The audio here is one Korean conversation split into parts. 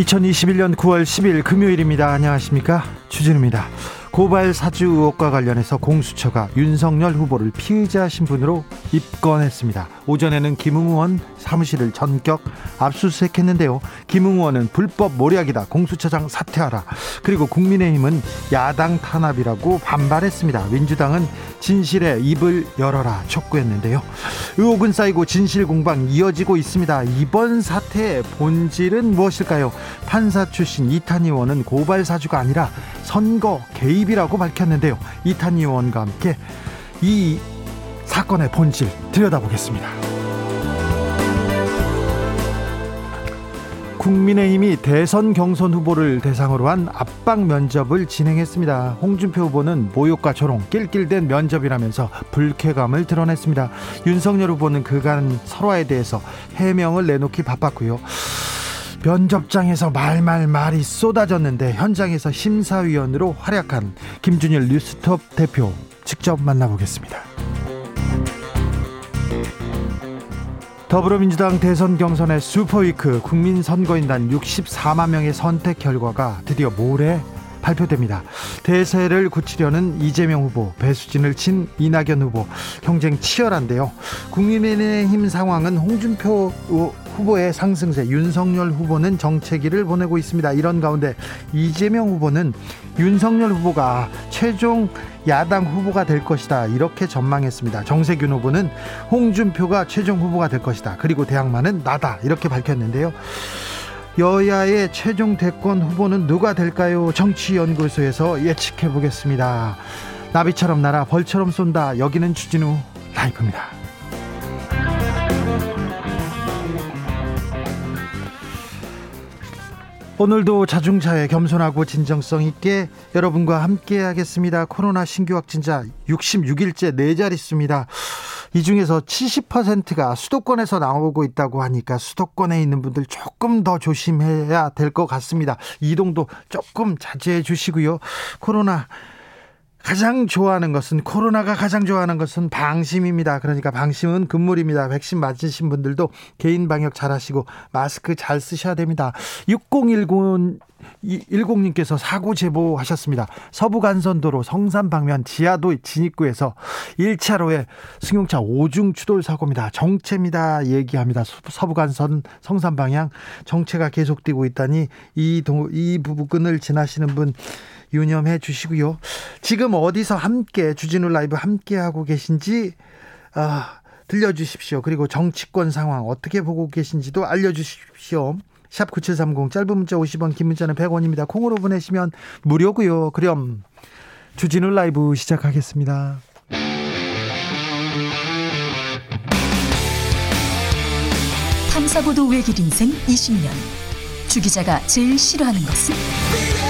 2021년 9월 10일 금요일입니다. 안녕하십니까? 주진우입니다. 고발 사주 의혹과 관련해서 공수처가 윤석열 후보를 피의자 신분으로 입건했습니다. 오전에는 김웅 의원 사무실을 전격 압수수색했는데요. 김웅 의원은 불법 모략이다. 공수처장 사퇴하라. 그리고 국민의힘은 야당 탄압이라고 반발했습니다. 민주당은 진실의 입을 열어라 촉구했는데요. 의혹은 쌓이고 진실 공방 이어지고 있습니다. 이번 사태의 본질은 무엇일까요? 판사 출신 이탄 의원은 고발 사주가 아니라 선거 개입이라고 밝혔는데요. 이탄 의원과 함께 이 사건의 본질 들여다보겠습니다. 국민의힘이 대선 경선 후보를 대상으로 한 압박 면접을 진행했습니다. 홍준표 후보는 모욕과 조롱, 낄낄댄 면접이라면서 불쾌감을 드러냈습니다. 윤석열 후보는 그간 설화에 대해서 해명을 내놓기 바빴고요. 면접장에서 말말 말이 쏟아졌는데 현장에서 심사위원으로 활약한 김준일 뉴스톱 대표 직접 만나보겠습니다. 더불어민주당 대선 경선의 슈퍼위크 국민선거인단 64만 명의 선택 결과가 드디어 모레 발표됩니다. 대세를 굳히려는 이재명 후보, 배수진을 친 이낙연 후보 경쟁 치열한데요. 국민의힘 상황은 홍준표 후보의 상승세, 윤석열 후보는 정체기를 보내고 있습니다. 이런 가운데 이재명 후보는 윤석열 후보가 최종 야당 후보가 될 것이다. 이렇게 전망했습니다. 정세균 후보는 홍준표가 최종 후보가 될 것이다. 그리고 대항마는 나다. 이렇게 밝혔는데요. 여야의 최종 대권 후보는 누가 될까요? 정치연구소에서 예측해 보겠습니다. 나비처럼 날아 벌처럼 쏜다. 여기는 주진우 라이브입니다. 오늘도 자중차에 겸손하고 진정성 있게 여러분과 함께 하겠습니다. 코로나 신규 확진자 66일째 네 자릿수입니다. 이 중에서 70%가 수도권에서 나오고 있다고 하니까 수도권에 있는 분들 조금 더 조심해야 될 것 같습니다. 이동도 조금 자제해 주시고요. 코로나 가장 좋아하는 것은 코로나가 가장 좋아하는 것은 방심입니다. 그러니까 방심은 금물입니다. 백신 맞으신 분들도 개인 방역 잘 하시고 마스크 잘 쓰셔야 됩니다. 6010 10님께서 사고 제보하셨습니다. 서부 간선도로 성산 방면 지하도 진입구에서 1차로에 승용차 5중 추돌 사고입니다. 정체입니다. 얘기합니다. 서부 간선 성산 방향 정체가 계속되고 있다니 이, 도, 이 부분을 지나시는 분 유념해 주시고요. 지금 어디서 함께 주진우 라이브 함께 하고 계신지 아, 들려주십시오. 그리고 정치권 상황 어떻게 보고 계신지도 알려주십시오. 샵 9730 짧은 문자 50원 긴 문자는 100원입니다. 콩으로 보내시면 무료고요. 그럼 주진우 라이브 시작하겠습니다. 탐사보도 외길 인생 20년 주 기자가 제일 싫어하는 것은?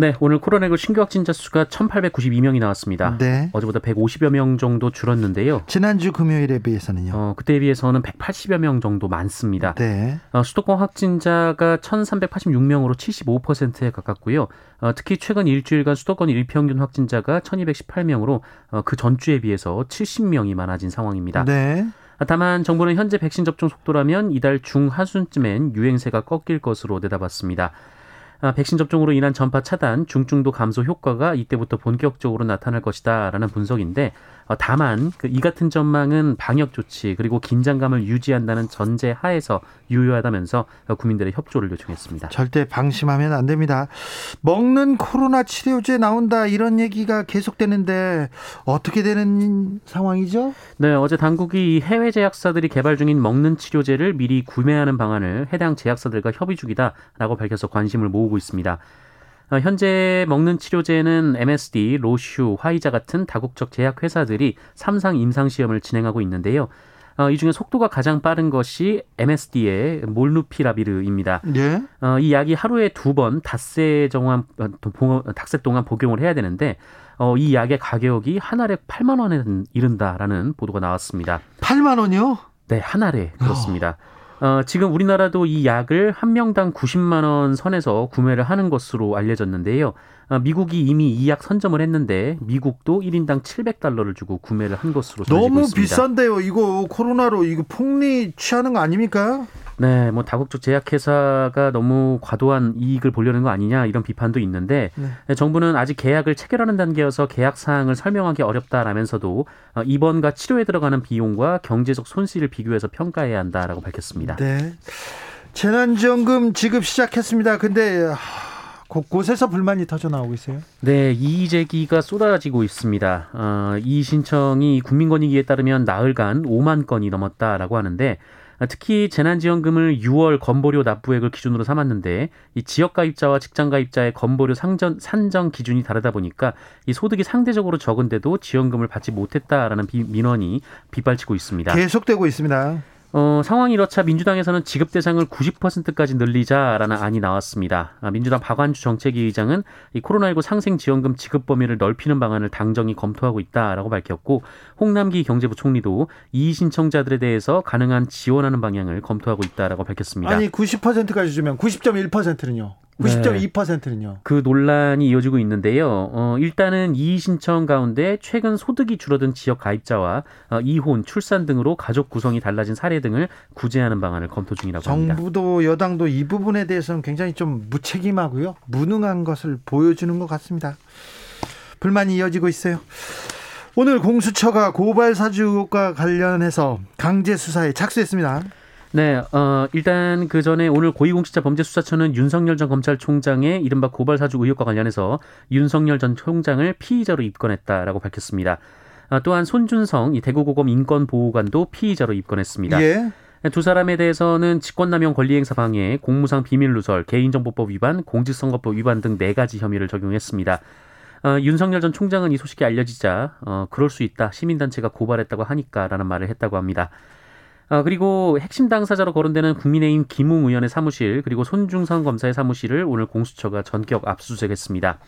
네, 오늘 코로나19 신규 확진자 수가 1,892명이 나왔습니다. 네. 어제보다 150여 명 정도 줄었는데요. 지난주 금요일에 비해서는요? 어, 그때에 비해서는 180여 명 정도 많습니다. 네. 어, 수도권 확진자가 1,386명으로 75%에 가깝고요. 어, 특히 최근 일주일간 수도권 일평균 확진자가 1,218명으로 어, 그 전주에 비해서 70명이 많아진 상황입니다. 네. 다만 정부는 현재 백신 접종 속도라면 이달 중하순쯤엔 유행세가 꺾일 것으로 내다봤습니다. 아, 백신 접종으로 인한 전파 차단, 중증도 감소 효과가 이때부터 본격적으로 나타날 것이다라는 분석인데 어, 다만 그 이 같은 전망은 방역 조치 그리고 긴장감을 유지한다는 전제 하에서 유효하다면서 국민들의 협조를 요청했습니다. 절대 방심하면 안 됩니다. 먹는 코로나 치료제 나온다 이런 얘기가 계속되는데 어떻게 되는 상황이죠? 네, 어제 당국이 해외 제약사들이 개발 중인 먹는 치료제를 미리 구매하는 방안을 해당 제약사들과 협의 중이다라고 밝혀서 관심을 모으고 있습니다. 어, 현재 먹는 치료제는 MSD, 로슈, 화이자 같은 다국적 제약 회사들이 삼상 임상 시험을 진행하고 있는데요. 어, 이 중에 속도가 가장 빠른 것이 MSD의 몰누피라비르입니다. 예. 어, 이 약이 하루에 두 번 닷새 정한 어, 닷새 동안 복용을 해야 되는데 어, 이 약의 가격이 한 알에 8만 원에 이른다라는 보도가 나왔습니다. 8만 원이요? 네, 한 알에 그렇습니다. 어. 어, 지금 우리나라도 이 약을 한 명당 90만 원 선에서 구매를 하는 것으로 알려졌는데요. 어, 미국이 이미 이 약 선점을 했는데 미국도 1인당 700달러를 주고 구매를 한 것으로 너무 있습니다. 비싼데요. 이거 코로나로 이거 폭리 취하는 거 아닙니까? 네, 뭐 다국적 제약회사가 너무 과도한 이익을 보려는 거 아니냐 이런 비판도 있는데 네. 정부는 아직 계약을 체결하는 단계여서 계약 사항을 설명하기 어렵다라면서도 어, 입원과 치료에 들어가는 비용과 경제적 손실을 비교해서 평가해야 한다라고 밝혔습니다. 네. 재난지원금 지급 시작했습니다. 근데 곳곳에서 불만이 터져 나오고 있어요. 네, 이의 제기가 쏟아지고 있습니다. 어, 이 신청이 국민권익위에 따르면 나흘간 5만 건이 넘었다라고 하는데 특히 재난지원금을 6월 건보료 납부액을 기준으로 삼았는데 이 지역 가입자와 직장 가입자의 건보료 상전, 산정 기준이 다르다 보니까 이 소득이 상대적으로 적은데도 지원금을 받지 못했다라는 비, 민원이 빗발치고 있습니다. 계속되고 있습니다. 어, 상황이 이렇자 민주당에서는 지급 대상을 90%까지 늘리자라는 안이 나왔습니다. 아, 민주당 박완주 정책위 의장은 이 코로나19 상생 지원금 지급 범위를 넓히는 방안을 당정이 검토하고 있다라고 밝혔고 홍남기 경제부 총리도 이 신청자들에 대해서 가능한 지원하는 방향을 검토하고 있다라고 밝혔습니다. 아니 90%까지 주면 90.1%는요? 90.2%는요. 네. 그 논란이 이어지고 있는데요. 어, 일단은 이의 신청 가운데 최근 소득이 줄어든 지역 가입자와 어, 이혼, 출산 등으로 가족 구성이 달라진 사례 등을 구제하는 방안을 검토 중이라고 합니다. 정부도 여당도 이 부분에 대해서는 굉장히 좀 무책임하고요. 무능한 것을 보여주는 것 같습니다. 불만이 이어지고 있어요. 오늘 공수처가 고발 사주 의혹과 관련해서 강제 수사에 착수했습니다. 네, 어, 일단 그 전에 오늘 고위공직자범죄수사처는 윤석열 전 검찰총장의 이른바 고발 사주 의혹과 관련해서 윤석열 전 총장을 피의자로 입건했다라고 밝혔습니다. 아, 또한 손준성 이 대구고검 인권보호관도 피의자로 입건했습니다. 예. 두 사람에 대해서는 직권남용 권리행사 방해, 공무상 비밀누설, 개인정보법 위반, 공직선거법 위반 등 네 가지 혐의를 적용했습니다. 어, 윤석열 전 총장은 이 소식이 알려지자 어, 그럴 수 있다 시민단체가 고발했다고 하니까라는 말을 했다고 합니다. 아, 그리고 핵심 당사자로 거론되는 국민의힘 김웅 의원의 사무실 그리고 손중성 검사의 사무실을 오늘 공수처가 전격 압수수색했습니다.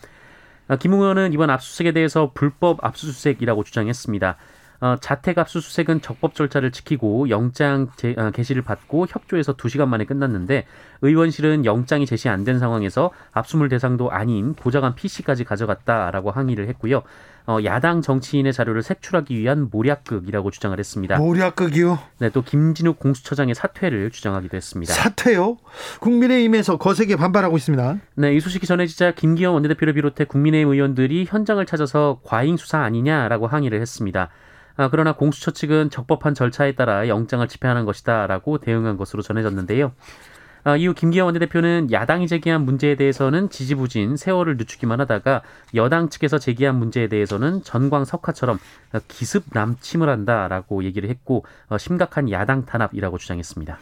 아, 김웅 의원은 이번 압수수색에 대해서 불법 압수수색이라고 주장했습니다. 어, 자택 압수수색은 적법 절차를 지키고 영장 제, 어, 게시를 받고 협조해서 2시간 만에 끝났는데 의원실은 영장이 제시 안 된 상황에서 압수물 대상도 아닌 보좌관 PC까지 가져갔다라고 항의를 했고요. 어, 야당 정치인의 자료를 색출하기 위한 모략극이라고 주장을 했습니다. 모략극이요? 네, 또 김진욱 공수처장의 사퇴를 주장하기도 했습니다. 사퇴요? 국민의힘에서 거세게 반발하고 있습니다. 네, 이 소식이 전해지자 김기현 원내대표를 비롯해 국민의힘 의원들이 현장을 찾아서 과잉 수사 아니냐라고 항의를 했습니다. 아, 그러나 공수처 측은 적법한 절차에 따라 영장을 집행하는 것이다라고 대응한 것으로 전해졌는데요. 아, 이후 김기현 원내대표는 야당이 제기한 문제에 대해서는 지지부진 세월을 늦추기만 하다가 여당 측에서 제기한 문제에 대해서는 전광 석화처럼 기습 남침을 한다라고 얘기를 했고 어, 심각한 야당 탄압이라고 주장했습니다.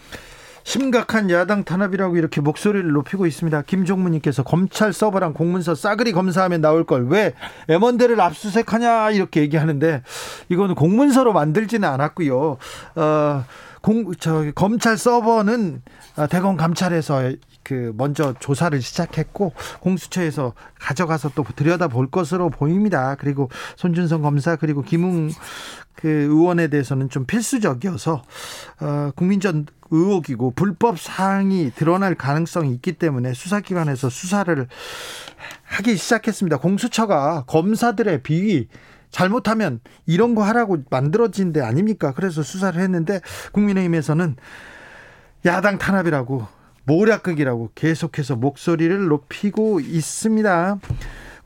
심각한 야당 탄압이라고 이렇게 목소리를 높이고 있습니다. 김종무님께서 검찰 서버랑 공문서 싸그리 검사하면 나올 걸 왜 M1대를 압수색하냐 이렇게 얘기하는데 이거는 공문서로 만들지는 않았고요. 어, 공, 저, 검찰 서버는 대검 감찰에서 그 먼저 조사를 시작했고 공수처에서 가져가서 또 들여다 볼 것으로 보입니다. 그리고 손준성 검사 그리고 김웅 그 의원에 대해서는 좀 필수적이어서 어, 국민전 의혹이고 불법 사항이 드러날 가능성이 있기 때문에 수사기관에서 수사를 하기 시작했습니다. 공수처가 검사들의 비위 잘못하면 이런 거 하라고 만들어진 데 아닙니까? 그래서 수사를 했는데 국민의힘에서는 야당 탄압이라고 모략극이라고 계속해서 목소리를 높이고 있습니다.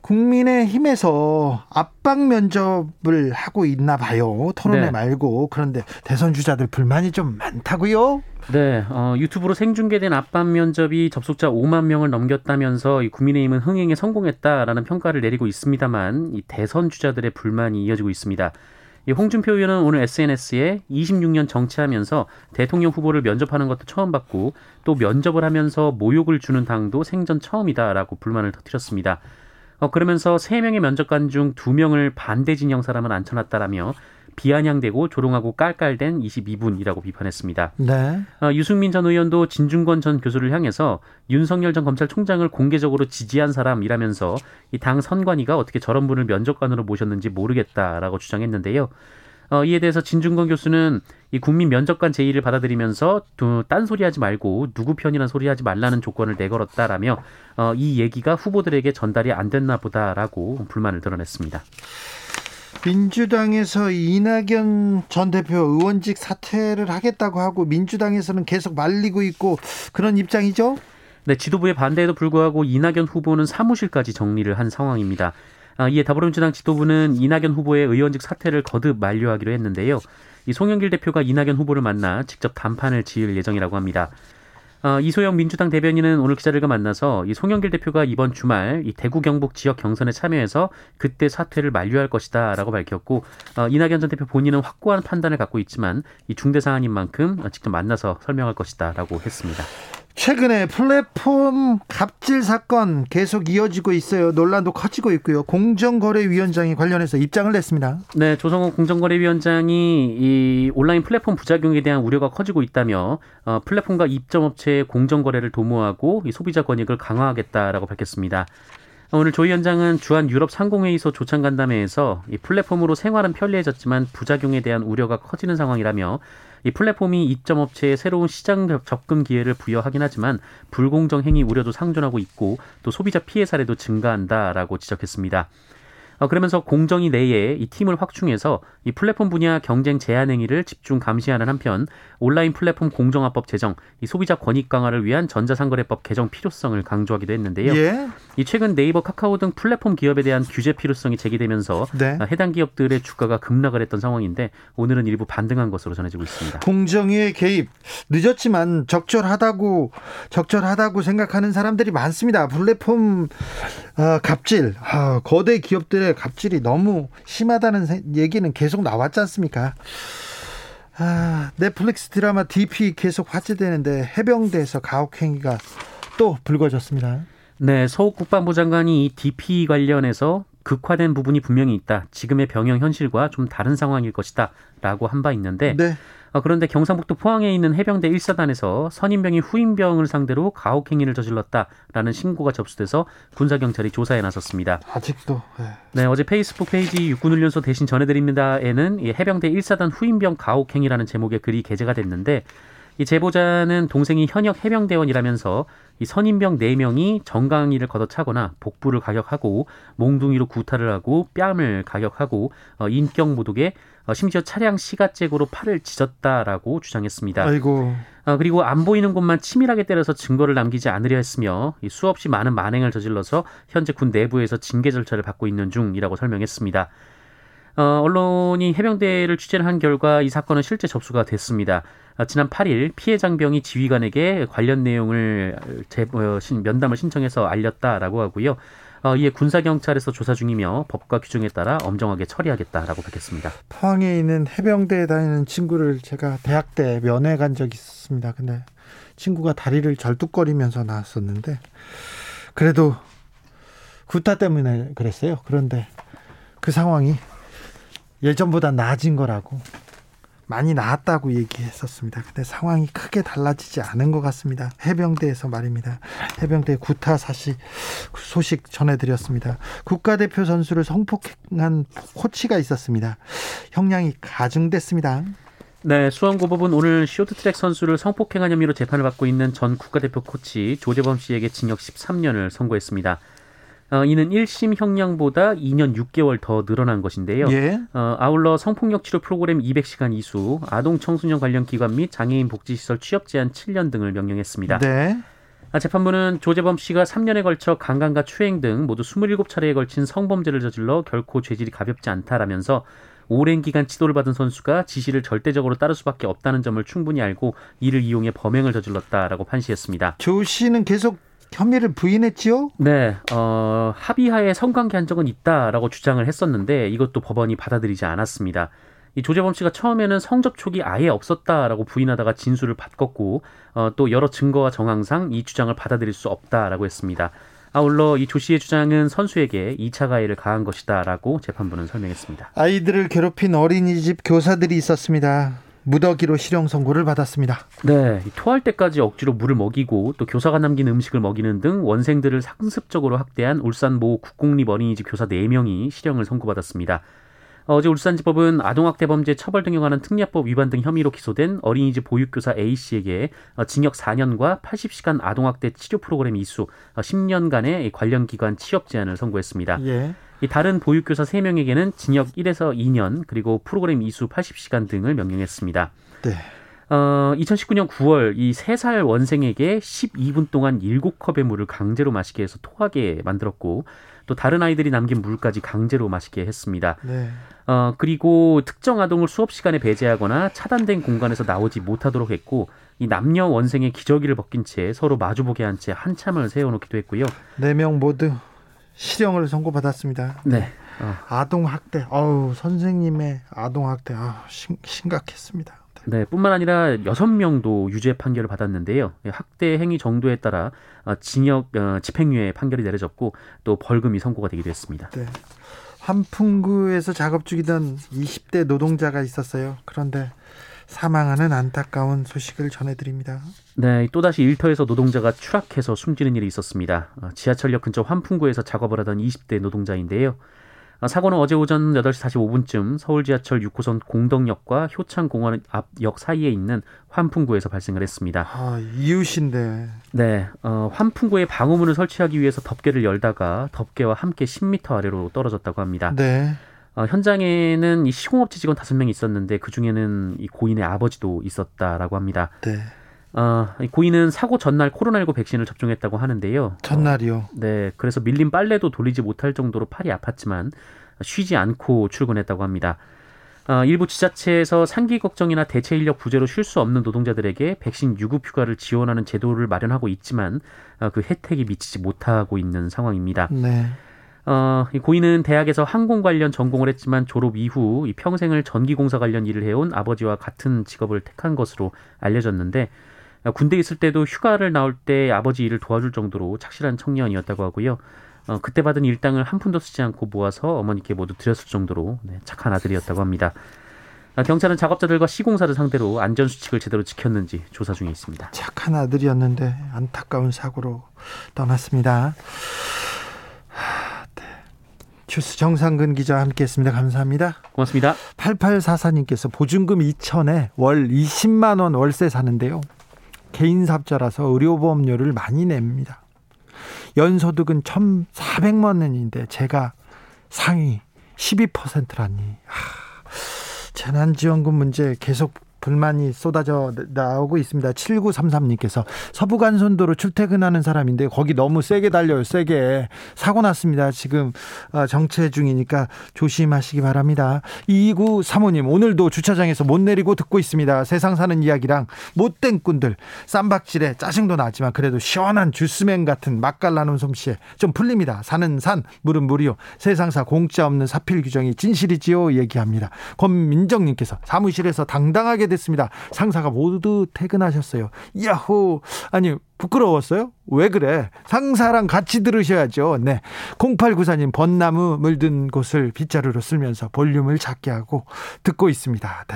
국민의힘에서 압박 면접을 하고 있나 봐요. 토론회 네. 말고 그런데 대선 주자들 불만이 좀 많다고요? 네, 어, 유튜브로 생중계된 압박 면접이 접속자 5만 명을 넘겼다면서 이 국민의힘은 흥행에 성공했다라는 평가를 내리고 있습니다만 이 대선 주자들의 불만이 이어지고 있습니다. 이 홍준표 의원은 오늘 SNS에 26년 정치하면서 대통령 후보를 면접하는 것도 처음 봤고 또 면접을 하면서 모욕을 주는 당도 생전 처음이다라고 불만을 터뜨렸습니다. 어, 그러면서 3명의 면접관 중 2명을 반대 진영 사람은 앉혀놨다라며 비아냥되고 조롱하고 깔깔댄 22분이라고 비판했습니다. 네. 어, 유승민 전 의원도 진중권 전 교수를 향해서 윤석열 전 검찰총장을 공개적으로 지지한 사람이라면서 이 당 선관위가 어떻게 저런 분을 면접관으로 모셨는지 모르겠다라고 주장했는데요. 어, 이에 대해서 진중권 교수는 이 국민 면접관 제의를 받아들이면서 딴소리 하지 말고 누구 편이란 소리 하지 말라는 조건을 내걸었다라며 어, 이 얘기가 후보들에게 전달이 안 됐나 보다라고 불만을 드러냈습니다. 민주당에서 이낙연 전 대표 의원직 사퇴를 하겠다고 하고 민주당에서는 계속 말리고 있고 그런 입장이죠? 네, 지도부의 반대에도 불구하고 이낙연 후보는 사무실까지 정리를 한 상황입니다. 아, 이에 더불어민주당 지도부는 이낙연 후보의 의원직 사퇴를 거듭 만료하기로 했는데요. 이 송영길 대표가 이낙연 후보를 만나 직접 담판을 지을 예정이라고 합니다. 어, 이소영 민주당 대변인은 오늘 기자들과 만나서 이 송영길 대표가 이번 주말 이 대구 경북 지역 경선에 참여해서 그때 사퇴를 만료할 것이다라고 밝혔고 어, 이낙연 전 대표 본인은 확고한 판단을 갖고 있지만 이 중대 사안인 만큼 직접 만나서 설명할 것이다라고 했습니다. 최근에 플랫폼 갑질 사건 계속 이어지고 있어요. 논란도 커지고 있고요. 공정거래위원장이 관련해서 입장을 냈습니다. 네, 조성호 공정거래위원장이 이 온라인 플랫폼 부작용에 대한 우려가 커지고 있다며 어, 플랫폼과 입점업체의 공정거래를 도모하고 이 소비자 권익을 강화하겠다라고 밝혔습니다. 오늘 조 위원장은 주한 유럽 상공회의소 조찬 간담회에서 이 플랫폼으로 생활은 편리해졌지만 부작용에 대한 우려가 커지는 상황이라며 이 플랫폼이 입점 업체에 새로운 시장 접근 기회를 부여하긴 하지만 불공정 행위 우려도 상존하고 있고 또 소비자 피해 사례도 증가한다라고 지적했습니다. 어, 그러면서 공정위 내에 이 팀을 확충해서 이 플랫폼 분야 경쟁 제한 행위를 집중 감시하는 한편 온라인 플랫폼 공정화법 제정, 이 소비자 권익 강화를 위한 전자상거래법 개정 필요성을 강조하기도 했는데요. 예? 이 최근 네이버, 카카오 등 플랫폼 기업에 대한 규제 필요성이 제기되면서 네. 어, 해당 기업들의 주가가 급락을 했던 상황인데 오늘은 일부 반등한 것으로 전해지고 있습니다. 공정위의 개입 늦었지만 적절하다고 적절하다고 생각하는 사람들이 많습니다. 플랫폼 어, 갑질, 어, 거대 기업들의 갑질이 너무 심하다는 얘기는 계속 나왔지 않습니까? 아, 넷플릭스 드라마 DP 계속 화제되는데 해병대에서 가혹행위가 또 불거졌습니다. 네, 서욱 국방부 장관이 이 DP 관련해서 극화된 부분이 분명히 있다. 지금의 병영 현실과 좀 다른 상황일 것이다. 라고 한 바 있는데 네. 어, 그런데 경상북도 포항에 있는 해병대 1사단에서 선임병이 후임병을 상대로 가혹 행위를 저질렀다라는 신고가 접수돼서 군사 경찰이 조사에 나섰습니다. 아직도. 네. 네, 어제 페이스북 페이지 육군훈련소 대신 전해드립니다에는 해병대 1사단 후임병 가혹 행위라는 제목의 글이 게재가 됐는데 이 제보자는 동생이 현역 해병대원이라면서 이 선임병 4명이 정강이를 걷어차거나 복부를 가격하고 몽둥이로 구타를 하고 뺨을 가격하고 어, 인격 모독에 어, 심지어 차량 시가잭으로 팔을 찢었다라고 주장했습니다. 아이고. 어, 그리고 안 보이는 곳만 치밀하게 때려서 증거를 남기지 않으려 했으며 이 수없이 많은 만행을 저질러서 현재 군 내부에서 징계 절차를 받고 있는 중이라고 설명했습니다. 어, 언론이 해병대를 취재를 한 결과 이 사건은 실제 접수가 됐습니다. 어, 지난 8일 피해 장병이 지휘관에게 관련 내용을 제, 어, 면담을 신청해서 알렸다라고 하고요. 어, 이에 군사경찰에서 조사 중이며 법과 규정에 따라 엄정하게 처리하겠다라고 밝혔습니다. 포항에 있는 해병대에 다니는 친구를 제가 대학 때 면회 간 적이 있었습니다. 근데 친구가 다리를 절뚝거리면서 나왔었는데 그래도 구타 때문에 그랬어요. 그런데 그 상황이 예전보다 나아진 거라고 많이 나았다고 얘기했었습니다. 근데 상황이 크게 달라지지 않은 것 같습니다. 해병대에서 말입니다. 해병대 구타 사실 소식 전해드렸습니다. 국가대표 선수를 성폭행한 코치가 있었습니다. 형량이 가중됐습니다. 네, 수원고법은 오늘 쇼트트랙 선수를 성폭행한 혐의로 재판을 받고 있는 전 국가대표 코치 조재범 씨에게 징역 13년을 선고했습니다. 어, 이는 1심 형량보다 2년 6개월 더 늘어난 것인데요. 예. 어, 아울러 성폭력 치료 프로그램 200시간 이수, 아동 청소년 관련 기관 및 장애인 복지시설 취업 제한 7년 등을 명령했습니다. 네. 아, 재판부는 조재범 씨가 3년에 걸쳐 강간과 추행 등 모두 27차례에 걸친 성범죄를 저질러 결코 죄질이 가볍지 않다라면서 오랜 기간 지도를 받은 선수가 지시를 절대적으로 따를 수밖에 없다는 점을 충분히 알고 이를 이용해 범행을 저질렀다라고 판시했습니다. 조 씨는 계속 혐의를 부인했지요? 네, 어, 합의하에 성관계 한 적은 있다라고 주장을 했었는데 이것도 법원이 받아들이지 않았습니다. 이 조재범 씨가 처음에는 성접촉이 아예 없었다라고 부인하다가 진술을 바꿨고 어, 또 여러 증거와 정황상 이 주장을 받아들일 수 없다라고 했습니다. 아울러 이 조 씨의 주장은 선수에게 2차 가해를 가한 것이다라고 재판부는 설명했습니다. 아이들을 괴롭힌 어린이집 교사들이 있었습니다. 무더기로 실형 선고를 받았습니다. 네, 토할 때까지 억지로 물을 먹이고 또 교사가 남긴 음식을 먹이는 등 원생들을 상습적으로 학대한 울산 모 국공립 어린이집 교사 4명이 실형을 선고받았습니다. 어제 울산지법은 아동학대 범죄 처벌 등에 관한 특례법 위반 등 혐의로 기소된 어린이집 보육교사 A씨에게 징역 4년과 80시간 아동학대 치료 프로그램 이수 10년간의 관련 기관 취업 제한을 선고했습니다. 예. 이 다른 보육교사 3명에게는 징역 1에서 2년 그리고 프로그램 이수 80시간 등을 명령했습니다. 네. 어, 2019년 9월 이 3살 원생에게 12분 동안 7컵의 물을 강제로 마시게 해서 토하게 만들었고 또 다른 아이들이 남긴 물까지 강제로 마시게 했습니다. 네. 어, 그리고 특정 아동을 수업 시간에 배제하거나 차단된 공간에서 나오지 못하도록 했고 이 남녀 원생의 기저귀를 벗긴 채 서로 마주보게 한 채 한참을 세워놓기도 했고요. 네 명 모두 실형을 선고받았습니다. 네. 어. 아동 학대, 어우 선생님의 아동 학대, 아 심각했습니다. 네, 뿐만 아니라 여섯 명도 유죄 판결을 받았는데요. 학대 행위 정도에 따라 어, 징역 어, 집행유예 판결이 내려졌고 또 벌금이 선고가 되기도 했습니다. 네. 환풍구에서 작업 중이던 20대 노동자가 있었어요. 그런데 사망하는 안타까운 소식을 전해드립니다. 네, 또다시 일터에서 노동자가 추락해서 숨지는 일이 있었습니다. 어, 지하철역 근처 환풍구에서 작업을 하던 20대 노동자인데요. 아, 사고는 어제 오전 8시 45분쯤 서울 지하철 6호선 공덕역과 효창공원 앞역 사이에 있는 환풍구에서 발생을 했습니다. 아, 이웃인데. 네, 어, 환풍구에 방호문을 설치하기 위해서 덮개를 열다가 덮개와 함께 10m 아래로 떨어졌다고 합니다. 네. 어, 현장에는 이 시공업체 직원 5명이 있었는데 그 중에는 이 고인의 아버지도 있었다라고 합니다. 네. 어, 고인은 사고 전날 코로나19 백신을 접종했다고 하는데요. 전날이요? 어, 네. 그래서 밀린 빨래도 돌리지 못할 정도로 팔이 아팠지만 쉬지 않고 출근했다고 합니다. 어, 일부 지자체에서 상기 걱정이나 대체 인력 부재로 쉴 수 없는 노동자들에게 백신 유급 휴가를 지원하는 제도를 마련하고 있지만 어, 그 혜택이 미치지 못하고 있는 상황입니다. 네. 어, 이 고인은 대학에서 항공 관련 전공을 했지만 졸업 이후 이 평생을 전기공사 관련 일을 해온 아버지와 같은 직업을 택한 것으로 알려졌는데 군대 있을 때도 휴가를 나올 때 아버지 일을 도와줄 정도로 착실한 청년이었다고 하고요. 어, 그때 받은 일당을 한 푼도 쓰지 않고 모아서 어머니께 모두 드렸을 정도로 네, 착한 아들이었다고 합니다. 아, 경찰은 작업자들과 시공사를 상대로 안전 수칙을 제대로 지켰는지 조사 중에 있습니다. 착한 아들이었는데 안타까운 사고로 떠났습니다. 네. 주스 정상근 기자와 함께했습니다. 감사합니다. 고맙습니다. 8844님께서 보증금 2천에 월 20만 원 월세 사는데요. 개인 삽자라서 의료보험료를 많이 냅니다. 연소득은 1,400만 원인데 제가 상위 12%라니. 하, 재난지원금 문제 계속 불만이 쏟아져 나오고 있습니다. 7933님께서 서부간선도로 출퇴근하는 사람인데 거기 너무 세게 달려요. 세게. 사고 났습니다. 지금 어, 정체 중이니까 조심하시기 바랍니다. 2935님 오늘도 주차장에서 못 내리고 듣고 있습니다. 세상 사는 이야기랑 못된 꾼들 쌈박질에 짜증도 나지만 그래도 시원한 주스맨 같은 맛깔 나는 솜씨에 좀 풀립니다. 사는 산 물은 물이요. 세상사 공짜 없는 사필 규정이 진실이지요 얘기합니다. 권민정님께서 사무실에서 당당하게 됐습니다. 상사가 모두 퇴근하셨어요. 야호! 아니, 부끄러웠어요? 왜 그래? 상사랑 같이 들으셔야죠. 네. 0894님, 벚나무 물든 곳을 빗자루로 쓸면서 볼륨을 작게 하고 듣고 있습니다. 네.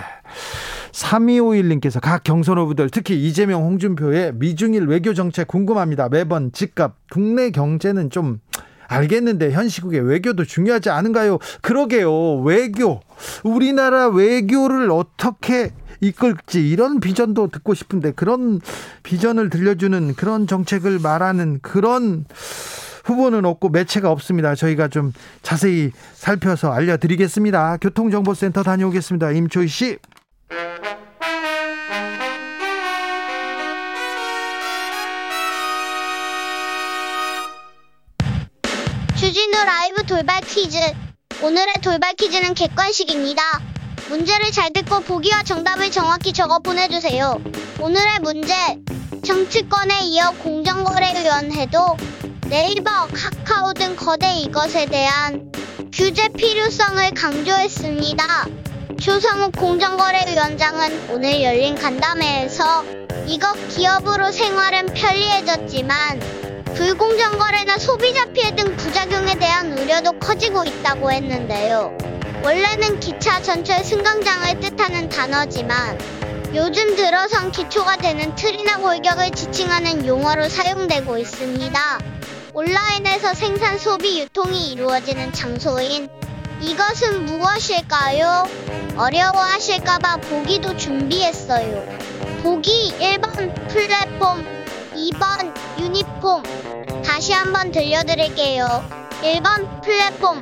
3251님께서 각 경선 후보들 특히 이재명, 홍준표의 미중일 외교 정책 궁금합니다. 매번 집값, 국내 경제는 좀 알겠는데 현 시국에 외교도 중요하지 않은가요? 그러게요. 외교. 우리나라 외교를 어떻게 이끌지 이런 비전도 듣고 싶은데 그런 비전을 들려주는 그런 정책을 말하는 그런 후보는 없고 매체가 없습니다. 저희가 좀 자세히 살펴서 알려드리겠습니다. 교통정보센터 다녀오겠습니다. 임초희 씨. 주진우 라이브 돌발 퀴즈. 오늘의 돌발 퀴즈는 객관식입니다. 문제를 잘 듣고 보기와 정답을 정확히 적어 보내주세요. 오늘의 문제. 정치권에 이어 공정거래위원회도 네이버, 카카오 등 거대 이것에 대한 규제 필요성을 강조했습니다. 조성욱 공정거래위원장은 오늘 열린 간담회에서 이것 기업으로 생활은 편리해졌지만 불공정 거래나 소비자 피해 등 부작용에 대한 우려도 커지고 있다고 했는데요. 원래는 기차 전철 승강장을 뜻하는 단어지만 요즘 들어선 기초가 되는 틀이나 골격을 지칭하는 용어로 사용되고 있습니다. 온라인에서 생산 소비 유통이 이루어지는 장소인 이것은 무엇일까요? 어려워하실까봐 보기도 준비했어요. 보기 1번 플랫폼, 2번 유니폼. 다시 한번 들려드릴게요. 1번 플랫폼,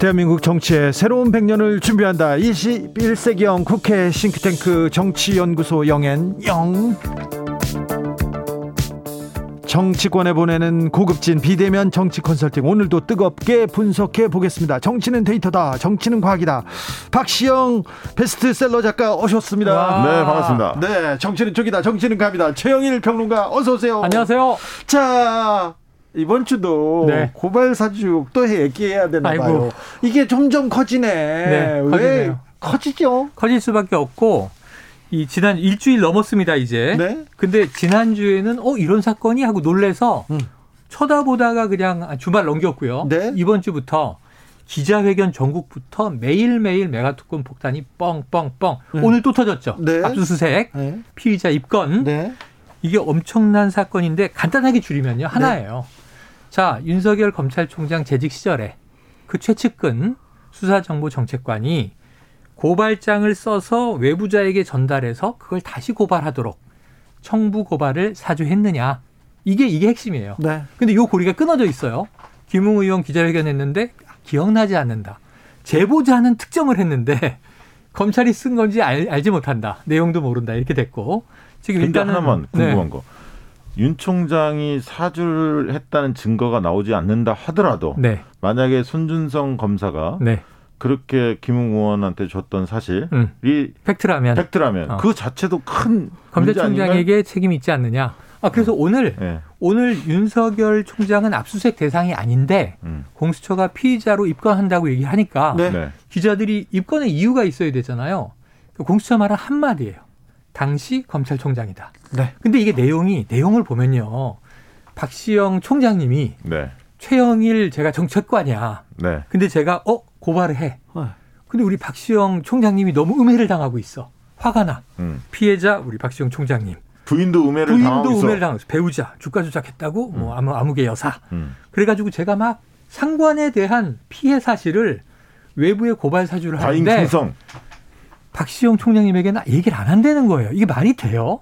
대한민국 정치의 새로운 100년을 준비한다. 21세기형 국회 싱크탱크 정치연구소 영앤 영. 정치권에 보내는 고급진 비대면 정치 컨설팅 오늘도 뜨겁게 분석해 보겠습니다. 정치는 데이터다. 정치는 과학이다. 박시영 베스트셀러 작가 오셨습니다. 와. 네, 반갑습니다. 네, 정치는 쪽이다. 정치는 갑니다. 최영일 평론가 어서 오세요. 안녕하세요. 자, 이번 주도 네. 고발 사juk 또 얘기해야 되나 아이고. 봐요. 이게 점점 커지네. 네, 왜 커지죠? 커질 수밖에 없고 이 지난 일주일 넘었습니다 이제. 네. 근데 지난 주에는 어 이런 사건이 하고 놀래서 음. 쳐다보다가 그냥 주말 넘겼고요. 네. 이번 주부터 기자회견 전국부터 매일매일 메가투콘 폭탄이 뻥뻥뻥. 네. 오늘 또 터졌죠. 네. 압수수색, 네. 피의자 입건. 네. 이게 엄청난 사건인데 간단하게 줄이면요 하나예요. 자 윤석열 검찰총장 재직 시절에 그 최측근 수사정보정책관이 고발장을 써서 외부자에게 전달해서 그걸 다시 고발하도록 청부 고발을 사주했느냐. 이게 이게 핵심이에요. 네. 근데 요 고리가 끊어져 있어요. 김웅 의원 기자회견했는데 기억나지 않는다. 제보자는 특정을 했는데 검찰이 쓴 건지 알, 알지 못한다. 내용도 모른다. 이렇게 됐고 지금 일단 하나만 궁금한 네. 거. 윤 총장이 사주를 했다는 증거가 나오지 않는다 하더라도 네. 만약에 손준성 검사가 네. 그렇게 김웅 의원한테 줬던 사실이 음. 팩트라면 팩트라면 어. 그 자체도 큰 검찰총장에게 책임이 있지 않느냐. 아 그래서 어. 오늘 네. 오늘 윤석열 총장은 압수수색 대상이 아닌데 음. 공수처가 피의자로 입건한다고 얘기하니까 네. 네. 기자들이 입건의 이유가 있어야 되잖아요. 그 공수처 말은 한 마디예요. 당시 검찰총장이다. 네. 근데 이게 내용이 내용을 보면요. 박시영 총장님이 네. 최영일 제가 정책관이야. 네. 근데 제가 어 고발을 해. 어. 근데 우리 박시영 총장님이 너무 음해를 당하고 있어. 화가 나. 음. 피해자 우리 박시영 총장님. 부인도 음해를 부인도 당하고 있어. 음해를 당하고 있어. 배우자 주가 조작했다고 뭐 음. 뭐 아무 아무개 여사. 음. 그래가지고 제가 막 상관에 대한 피해 사실을 외부에 고발 사주를 하는데 충성. 박시영 총장님에게는 얘기를 안 한다는 거예요. 이게 말이 돼요?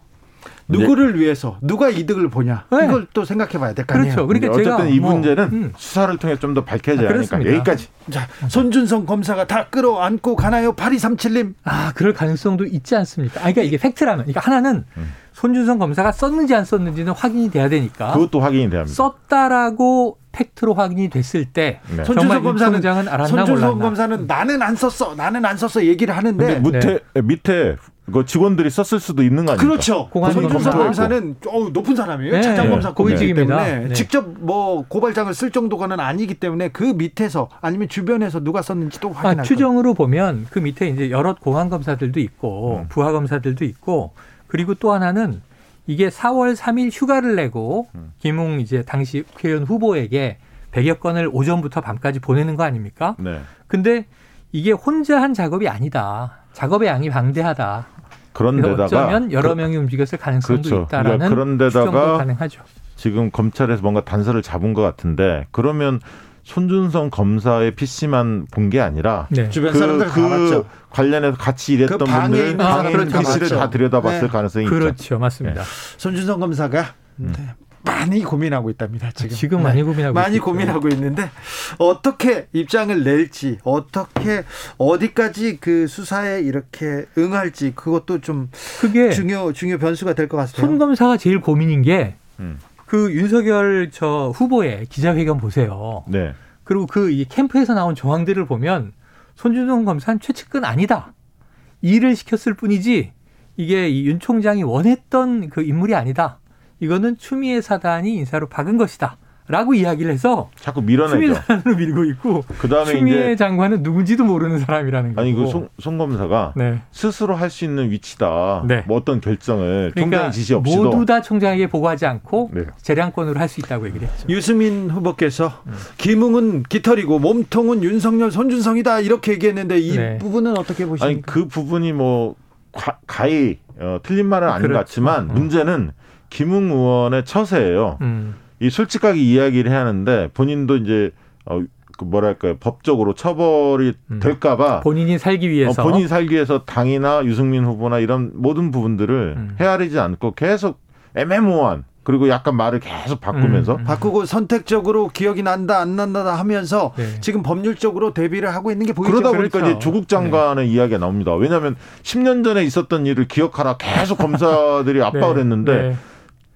누구를 네. 위해서 누가 이득을 보냐 네. 이걸 또 생각해 봐야 될 거 아니에요. 그렇죠. 그러니까 어쨌든 이 뭐, 문제는 뭐, 음. 수사를 통해 좀 더 밝혀져야 아, 하니까 여기까지. 자 손준성 검사가 다 끌어안고 가나요? 8237님. 아 그럴 가능성도 있지 않습니까? 아 그러니까 이게 팩트라면, 그러니까 하나는 음. 손준성 검사가 썼는지 안 썼는지는 확인이 돼야 되니까. 그것도 확인이 돼야 합니다. 썼다라고 팩트로 확인이 됐을 때 네. 손준성 검사는 알았나 손준성 검사는 나는 안 썼어, 나는 안 썼어 얘기를 하는데 밑에 네. 밑에 그 직원들이 썼을 수도 있는 거 아닙니까? 그렇죠. 손준성 검사는 어, 높은 사람이에요. 네. 차장 검사 고위직이기 때문에 네. 직접 뭐 고발장을 쓸 정도가는 아니기 때문에 그 밑에서 아니면 주변에서 누가 썼는지 또 확인할 아, 추정으로 보면 그 밑에 이제 여러 공안 검사들도 있고 음. 부하 검사들도 있고 그리고 또 하나는 이게 4월 3일 휴가를 내고 음. 김웅 이제 당시 국회의원 후보에게 100여 건을 오전부터 밤까지 보내는 거 아닙니까? 네. 근데 이게 혼자 한 작업이 아니다. 작업의 양이 방대하다. 그런데다가 어쩌면 여러 그 명이 움직였을 가능성도 그렇죠. 있다라는 그러니까 그런데다가 가능하죠. 지금 검찰에서 뭔가 단서를 잡은 것 같은데 그러면 손준성 검사의 PC만 본 게 아니라 네. 주변 그, 사람들 그, 그 관련해서 같이 일했던 그 분들 방해 PC를 다 들여다봤을 네. 가능성이 그렇죠. 있죠. 그렇죠, 맞습니다. 네. 손준성 검사가 음. 네. 많이 고민하고 있답니다. 지금 지금 많이 고민하고 많이 있겠죠. 고민하고 있는데 어떻게 입장을 낼지 어떻게 어디까지 그 수사에 이렇게 응할지 그것도 좀 그게 중요 중요 변수가 될 것 같습니다. 손 검사가 제일 고민인 게. 음. 그 윤석열 저 후보의 기자회견 보세요. 네. 그리고 그 캠프에서 나온 정황들을 보면 손준성 검사는 최측근 아니다. 일을 시켰을 뿐이지 이게 이윤 총장이 원했던 그 인물이 아니다. 이거는 추미애 사단이 인사로 박은 것이다. 라고 이야기를 해서 자꾸 밀어내죠. 추미애 사단으로 밀고 있고 그다음에 추미애 장관은 누군지도 모르는 사람이라는 거고. 아니 그 송, 송 검사가 네. 스스로 할 수 있는 위치다. 네. 뭐 어떤 결정을 그러니까 총장 지시 없이도 모두 다 총장에게 보고하지 않고 네. 재량권으로 할 수 있다고 얘기를 했죠. 유승민 후보께서 음. 김웅은 깃털이고 몸통은 윤석열 손준성이다 이렇게 얘기했는데 이 네. 부분은 어떻게 보십니까? 아니 그 부분이 뭐 가, 가히 어, 틀린 말은 아닌 그렇죠. 것 같지만 음. 문제는 김웅 의원의 처세예요. 음. 이 솔직하게 이야기를 해야 하는데 본인도 이제 어, 그 뭐랄까요 법적으로 처벌이 음. 될까봐 본인이 살기 위해서 어, 본인이 살기 위해서 당이나 유승민 후보나 이런 모든 부분들을 음. 헤아리지 않고 계속 애매모호한 그리고 약간 말을 계속 바꾸면서 음, 음. 바꾸고 선택적으로 기억이 난다 안 난다 하면서 네. 지금 법률적으로 대비를 하고 있는 게 보이죠. 그러다 보니까 그렇죠. 이제 조국 장관의 네. 이야기가 나옵니다. 왜냐하면 10년 전에 있었던 일을 기억하라 계속 검사들이 압박을 네. 했는데 네.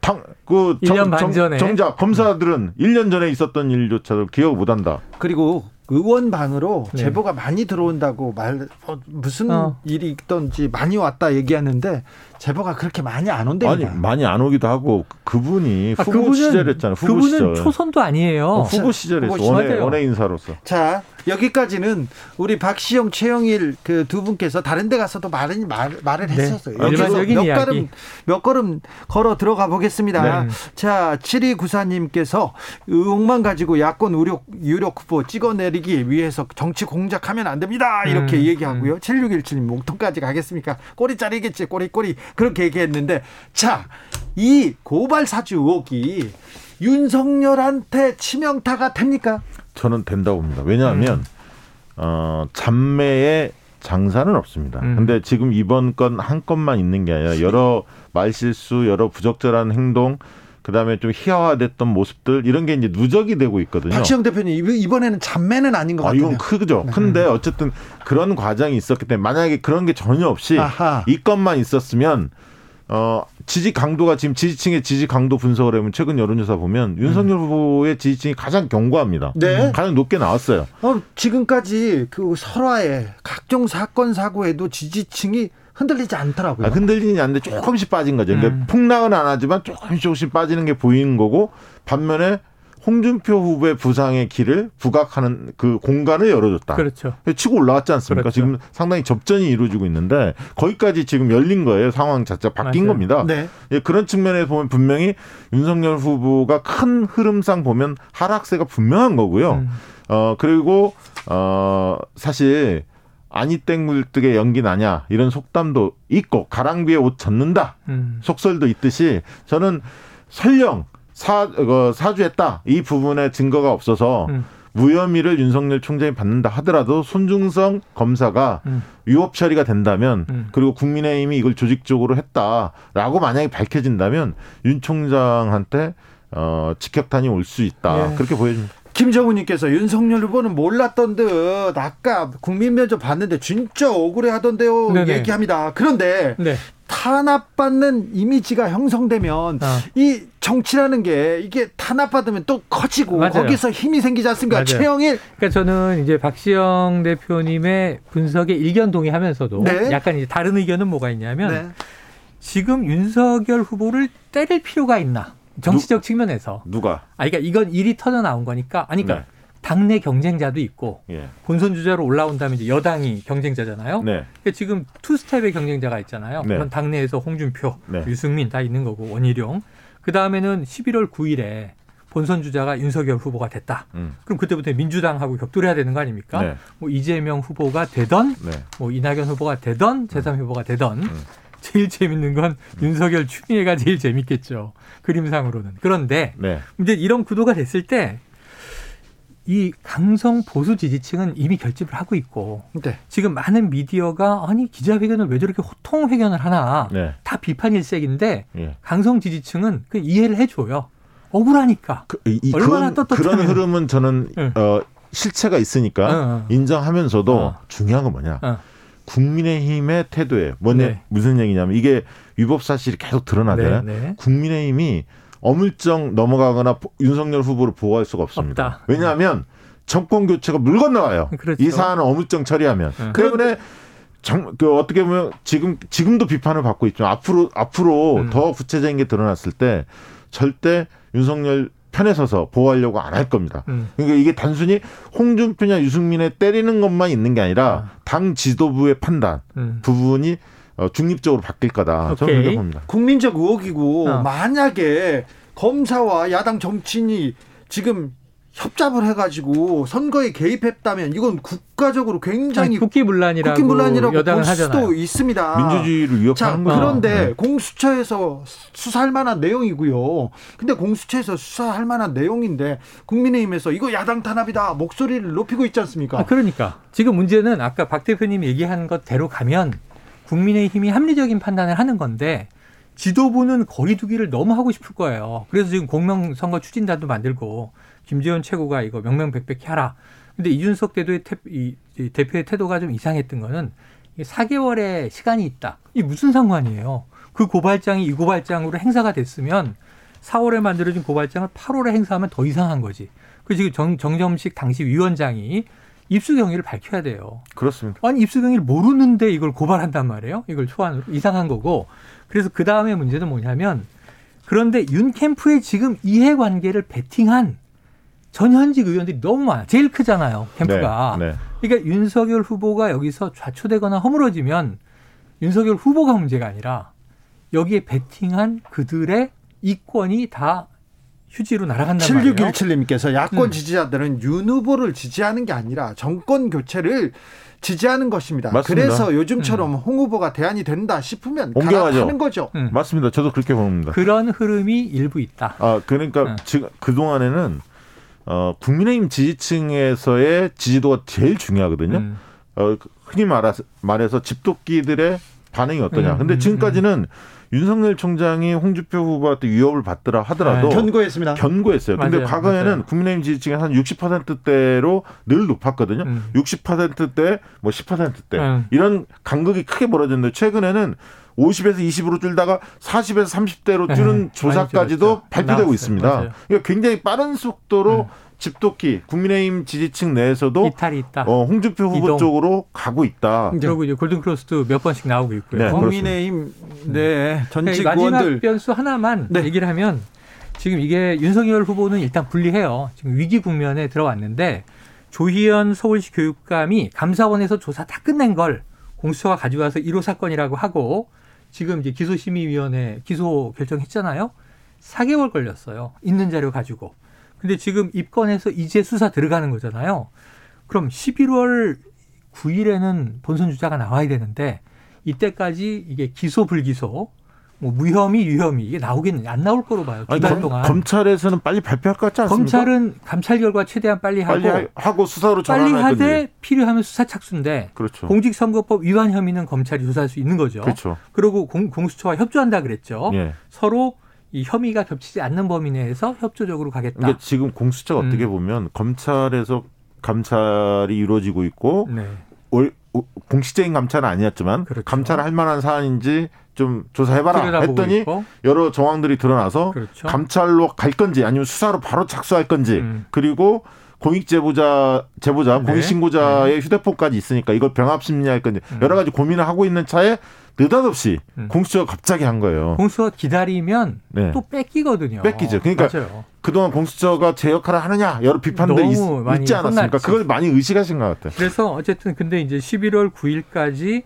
당, 그 1년 반 전에 정작 검사들은 1년 전에 있었던 일조차도 기억 못 한다. 그리고 의원방으로 네. 제보가 많이 들어온다고 말 어, 무슨 어. 일이 있던지 많이 왔다 얘기하는데 제보가 그렇게 많이 안 온답니다. 아니 많이 안 오기도 하고 그분이 아, 후보 그분은, 시절이었잖아요. 후보 그분은 시절. 초선도 아니에요. 어, 후보 시절에서 원외, 원외 인사로서. 자 여기까지는 우리 박시영, 최영일 그 두 분께서 다른 데 가서도 말은 말, 말을 네. 했었어요. 일반적인 몇 이야기. 걸음 몇 걸음 걸어 들어가 보겠습니다. 네. 자, 7294님께서 의혹만 가지고 야권 유력 유력 후보 찍어내리기 위해서 정치 공작하면 안 됩니다. 이렇게 음, 얘기하고요. 음. 7617님 목통까지 가겠습니까? 꼬리짜리겠지. 꼬리 꼬리. 그렇게 얘기했는데 자, 이 고발 사주 의혹이 윤석열한테 치명타가 됩니까? 저는 된다고 봅니다. 왜냐하면 음. 어, 잔매의 장사는 없습니다. 음. 근데 지금 이번 건 한 건만 있는 게 아니라 여러 말실수, 여러 부적절한 행동, 그다음에 좀 희화화됐던 모습들 이런 게 이제 누적이 되고 있거든요. 박시영 대표님 이번에는 잔매는 아닌 것 같아요. 아, 이건 크죠. 네. 근데 어쨌든 그런 과정이 있었기 때문에 만약에 그런 게 전혀 없이 아하. 이 건만 있었으면 어, 지지 강도가 지금 지지층의 지지 강도 분석을 하면 최근 여론조사 보면 윤석열 음. 후보의 지지층이 가장 견고합니다. 네. 가장 높게 나왔어요. 어, 지금까지 그 설화에 각종 사건 사고에도 지지층이 흔들리지 않더라고요. 아, 흔들리지 않는데 조금씩 빠진 거죠. 그러니까 음. 폭락은 안 하지만 조금씩 조금씩 빠지는 게 보이는 거고 반면에 홍준표 후보의 부상의 길을 부각하는 그 공간을 열어줬다. 그렇죠. 치고 올라왔지 않습니까? 그렇죠. 지금 상당히 접전이 이루어지고 있는데 거기까지 지금 열린 거예요. 상황 자체가 바뀐 맞아요. 겁니다. 네. 예, 그런 측면에서 보면 분명히 윤석열 후보가 큰 흐름상 보면 하락세가 분명한 거고요. 음. 어 그리고 어 사실 아니 땡 물뜨게 연기 나냐 이런 속담도 있고 가랑비에 옷 젖는다 음. 속설도 있듯이 저는 설령 사, 어, 사주했다. 이 부분에 증거가 없어서 음. 무혐의를 윤석열 총장이 받는다 하더라도 손중성 검사가 음. 유업 처리가 된다면 음. 그리고 국민의힘이 이걸 조직적으로 했다라고 만약에 밝혀진다면 윤 총장한테 어, 직격탄이 올 수 있다. 예. 그렇게 보여집니다. 김정우님께서 윤석열 후보는 몰랐던 듯 아까 국민 면접 봤는데 진짜 억울해 하던데요 네네. 얘기합니다. 그런데 네. 탄압받는 이미지가 형성되면 어. 이 정치라는 게 이게 탄압받으면 또 커지고 맞아요. 거기서 힘이 생기지 않습니까? 맞아요. 최영일. 그러니까 저는 이제 박시영 대표님의 분석에 일견 동의하면서도 네. 약간 이제 다른 의견은 뭐가 있냐면 네. 지금 윤석열 후보를 때릴 필요가 있나? 정치적 누, 측면에서 누가? 아, 그러니까 이건 일이 터져 나온 거니까 아니 그러니까 네. 당내 경쟁자도 있고 예. 본선 주자로 올라온다면 이제 여당이 경쟁자잖아요. 네. 그러니까 지금 two step의 경쟁자가 있잖아요. 네. 그건 당내에서 홍준표, 네. 유승민 다 있는 거고 원희룡. 그 다음에는 11월 9일에 본선 주자가 윤석열 후보가 됐다. 음. 그럼 그때부터 민주당하고 격돌해야 되는 거 아닙니까? 네. 뭐 이재명 후보가 되던, 네. 뭐 이낙연 후보가 되던, 제3 후보가 되던. 음. 제일 재밌는 건 음. 윤석열 추미애가 제일 재밌겠죠. 그림상으로는. 그런데 네. 이제 이런 구도가 됐을 때 이 강성 보수 지지층은 이미 결집을 하고 있고 네. 지금 많은 미디어가 아니 기자회견을 왜 저렇게 호통 회견을 하나 네. 다 비판 일색인데 네. 강성 지지층은 그 이해를 해줘요. 억울하니까 그, 이, 얼마나 떳떳 그런 흐름은 저는 네. 어, 실체가 있으니까 어, 어. 인정하면서도 어. 중요한 건 뭐냐 어. 국민의힘의 태도에 뭐냐 네. 무슨 얘기냐면 이게 위법 사실이 계속 드러나잖아요. 네, 네. 국민의힘이 어물쩍 넘어가거나 윤석열 후보를 보호할 수가 없습니다. 없다. 왜냐하면 정권 교체가 물 건너와요. 그렇죠. 이 사안을 어물쩍 처리하면. 네. 때문에 정, 그 어떻게 보면 지금 지금도 비판을 받고 있죠. 앞으로 앞으로 음. 더 구체적인 게 드러났을 때 절대 윤석열 편에 서서 보호하려고 안 할 겁니다. 음. 그러니까 이게 단순히 홍준표냐 유승민에 때리는 것만 있는 게 아니라 아. 당 지도부의 판단 음. 부분이 어, 중립적으로 바뀔 거다. 저는 그렇게 봅니다. 국민적 의혹이고 어. 만약에 검사와 야당 정치인이 지금 협잡을 해가지고 선거에 개입했다면 이건 국가적으로 굉장히 국기문란이라고, 국기문란이라고 여당을 볼 수도 하잖아요. 있습니다. 민주주의를 위협하는 거죠. 그런데 네. 공수처에서 수사할 만한 내용이고요. 근데 공수처에서 수사할 만한 내용인데 국민의힘에서 이거 야당 탄압이다 목소리를 높이고 있지 않습니까? 아, 그러니까 지금 문제는 아까 박 대표님 얘기한 것대로 가면 국민의힘이 합리적인 판단을 하는 건데 지도부는 거리두기를 너무 하고 싶을 거예요. 그래서 지금 공명선거 추진단도 만들고 김재원 최고가 이거 명명백백히 하라. 근데 이준석 대도의 태, 이, 이 대표의 태도가 좀 이상했던 거는 4개월의 시간이 있다. 이 무슨 상관이에요? 그 고발장이 이 고발장으로 행사가 됐으면 4월에 만들어진 고발장을 8월에 행사하면 더 이상한 거지. 그 지금 정, 정점식 당시 위원장이 입수 경위를 밝혀야 돼요. 그렇습니다. 아니 입수 경위를 모르는데 이걸 고발한단 말이에요. 이걸 초안으로 이상한 거고. 그래서 그 다음에 문제는 뭐냐면 그런데 윤 캠프의 지금 이해관계를 베팅한 전현직 의원들이 너무 많아. 제일 크잖아요. 캠프가. 네, 네. 그러니까 윤석열 후보가 여기서 좌초되거나 허물어지면 윤석열 후보가 문제가 아니라 여기에 베팅한 그들의 이권이 다 휴지로 날아간단 7617님께서 야권 음. 지지자들은 윤 후보를 지지하는 게 아니라 정권 교체를 지지하는 것입니다. 맞습니다. 그래서 요즘처럼 음. 홍 후보가 대안이 된다 싶으면 옮겨가는 거죠. 음. 맞습니다. 저도 그렇게 봅니다. 그런 흐름이 일부 있다. 아 그러니까 음. 지금 그 동안에는 어, 국민의힘 지지층에서의 지지도가 제일 중요하거든요. 음. 어, 흔히 말해서, 말해서 집도끼들의 반응이 어떠냐. 음, 근데 지금까지는 윤석열 총장이 홍준표 후보한테 위협을 받더라 하더라도 네, 견고했습니다. 견고했어요. 근데 맞아요, 과거에는 맞아요. 국민의힘 지지층이 한 60%대로 늘 높았거든요. 음. 60%대, 뭐 10%대 음. 이런 간극이 크게 벌어졌는데 최근에는 50에서 20으로 줄다가 40에서 30대로 줄은 네, 조사까지도 발표되고 나왔어요. 있습니다. 맞아요. 그러니까 굉장히 빠른 속도로 음. 집도끼 국민의힘 지지층 내에서도 이탈이 있다. 어, 홍준표 후보 이동. 쪽으로 가고 있다. 그리고 이제 골든 크로스도 몇 번씩 나오고 있고요. 네, 국민의힘 네 전직 마지막 의원들 변수 하나만 네. 얘기를 하면 지금 이게 윤석열 후보는 일단 분리해요. 지금 위기 국면에 들어왔는데 조희연 서울시 교육감이 감사원에서 조사 다 끝낸 걸 공수처가 가져와서 1호 사건이라고 하고 지금 이제 기소심의위원회 기소 결정했잖아요. 4개월 걸렸어요. 있는 자료 가지고. 근데 지금 입건해서 이제 수사 들어가는 거잖아요. 그럼 11월 9일에는 본선 주자가 나와야 되는데 이때까지 이게 기소 불기소 뭐 무혐의 유혐의 이게 나오겠느냐 안 나올 거로 봐요. 두달 동안 검찰에서는 빨리 발표할 것 같지 않습니까? 검찰은 감찰 결과 최대한 빨리 하고 빨리 하고 수사로 빨리 하되 필요하면 수사 착수인데 그렇죠. 공직선거법 위반 혐의는 검찰이 조사할 수 있는 거죠. 그렇죠. 그리고 공, 공수처와 협조한다 그랬죠. 예. 서로 이 혐의가 겹치지 않는 범위 내에서 협조적으로 가겠다. 그러니까 지금 공수처 음. 어떻게 보면 검찰에서 감찰이 이루어지고 있고 네. 공식적인 감찰은 아니었지만 그렇죠. 감찰할 만한 사안인지 좀 조사해봐라 했더니. 여러 정황들이 드러나서 그렇죠. 감찰로 갈 건지 아니면 수사로 바로 착수할 건지 음. 그리고 공익 제보자 제보자 네. 공익 신고자의 네. 휴대폰까지 있으니까 이걸 병합 심리할 건지 음. 여러 가지 고민을 하고 있는 차에 느닷없이 음. 공수처가 갑자기 한 거예요. 공수처 기다리면 네. 또 뺏기거든요. 뺏기죠. 그러니까 맞아요. 그동안 공수처가 제 역할을 하느냐 여러 비판들이 있, 지 않았습니까? 그걸 많이 의식하신 것 같아요. 그래서 어쨌든 근데 이제 11월 9일까지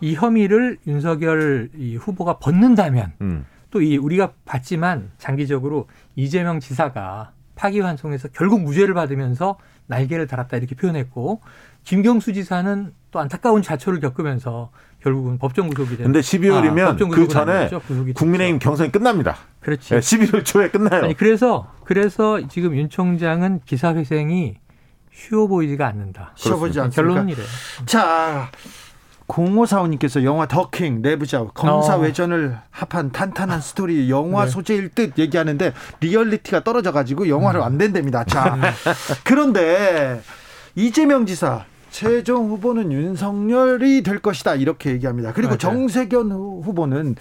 이 혐의를 윤석열 이 후보가 벗는다면 음. 또이 우리가 봤지만 장기적으로 이재명 지사가 파기환송해서 결국 무죄를 받으면서 날개를 달았다 이렇게 표현했고 김경수 지사는 또 안타까운 자초를 겪으면서 결국은 법정 구속이 되는. 근데 12월이면 아, 그 전에 국민의힘 경선이 끝납니다. 그렇지. 네, 11월 초에 끝나요. 아니 그래서 그래서 지금 윤 총장은 기사회생이 쉬워 보이지가 않는다. 쉬워 보이지 않습니까? 결론은 이래요. 자, 공호사원님께서 영화 더킹 내부자 검사 어. 외전을 합한 탄탄한 스토리 영화 네. 소재일 듯 얘기하는데 리얼리티가 떨어져 가지고 영화를 음. 안 된답니다. 자, 음. 그런데 이재명 지사 최종 후보는 윤석열이 될 것이다 이렇게 얘기합니다. 그리고 맞아요. 정세균 후보는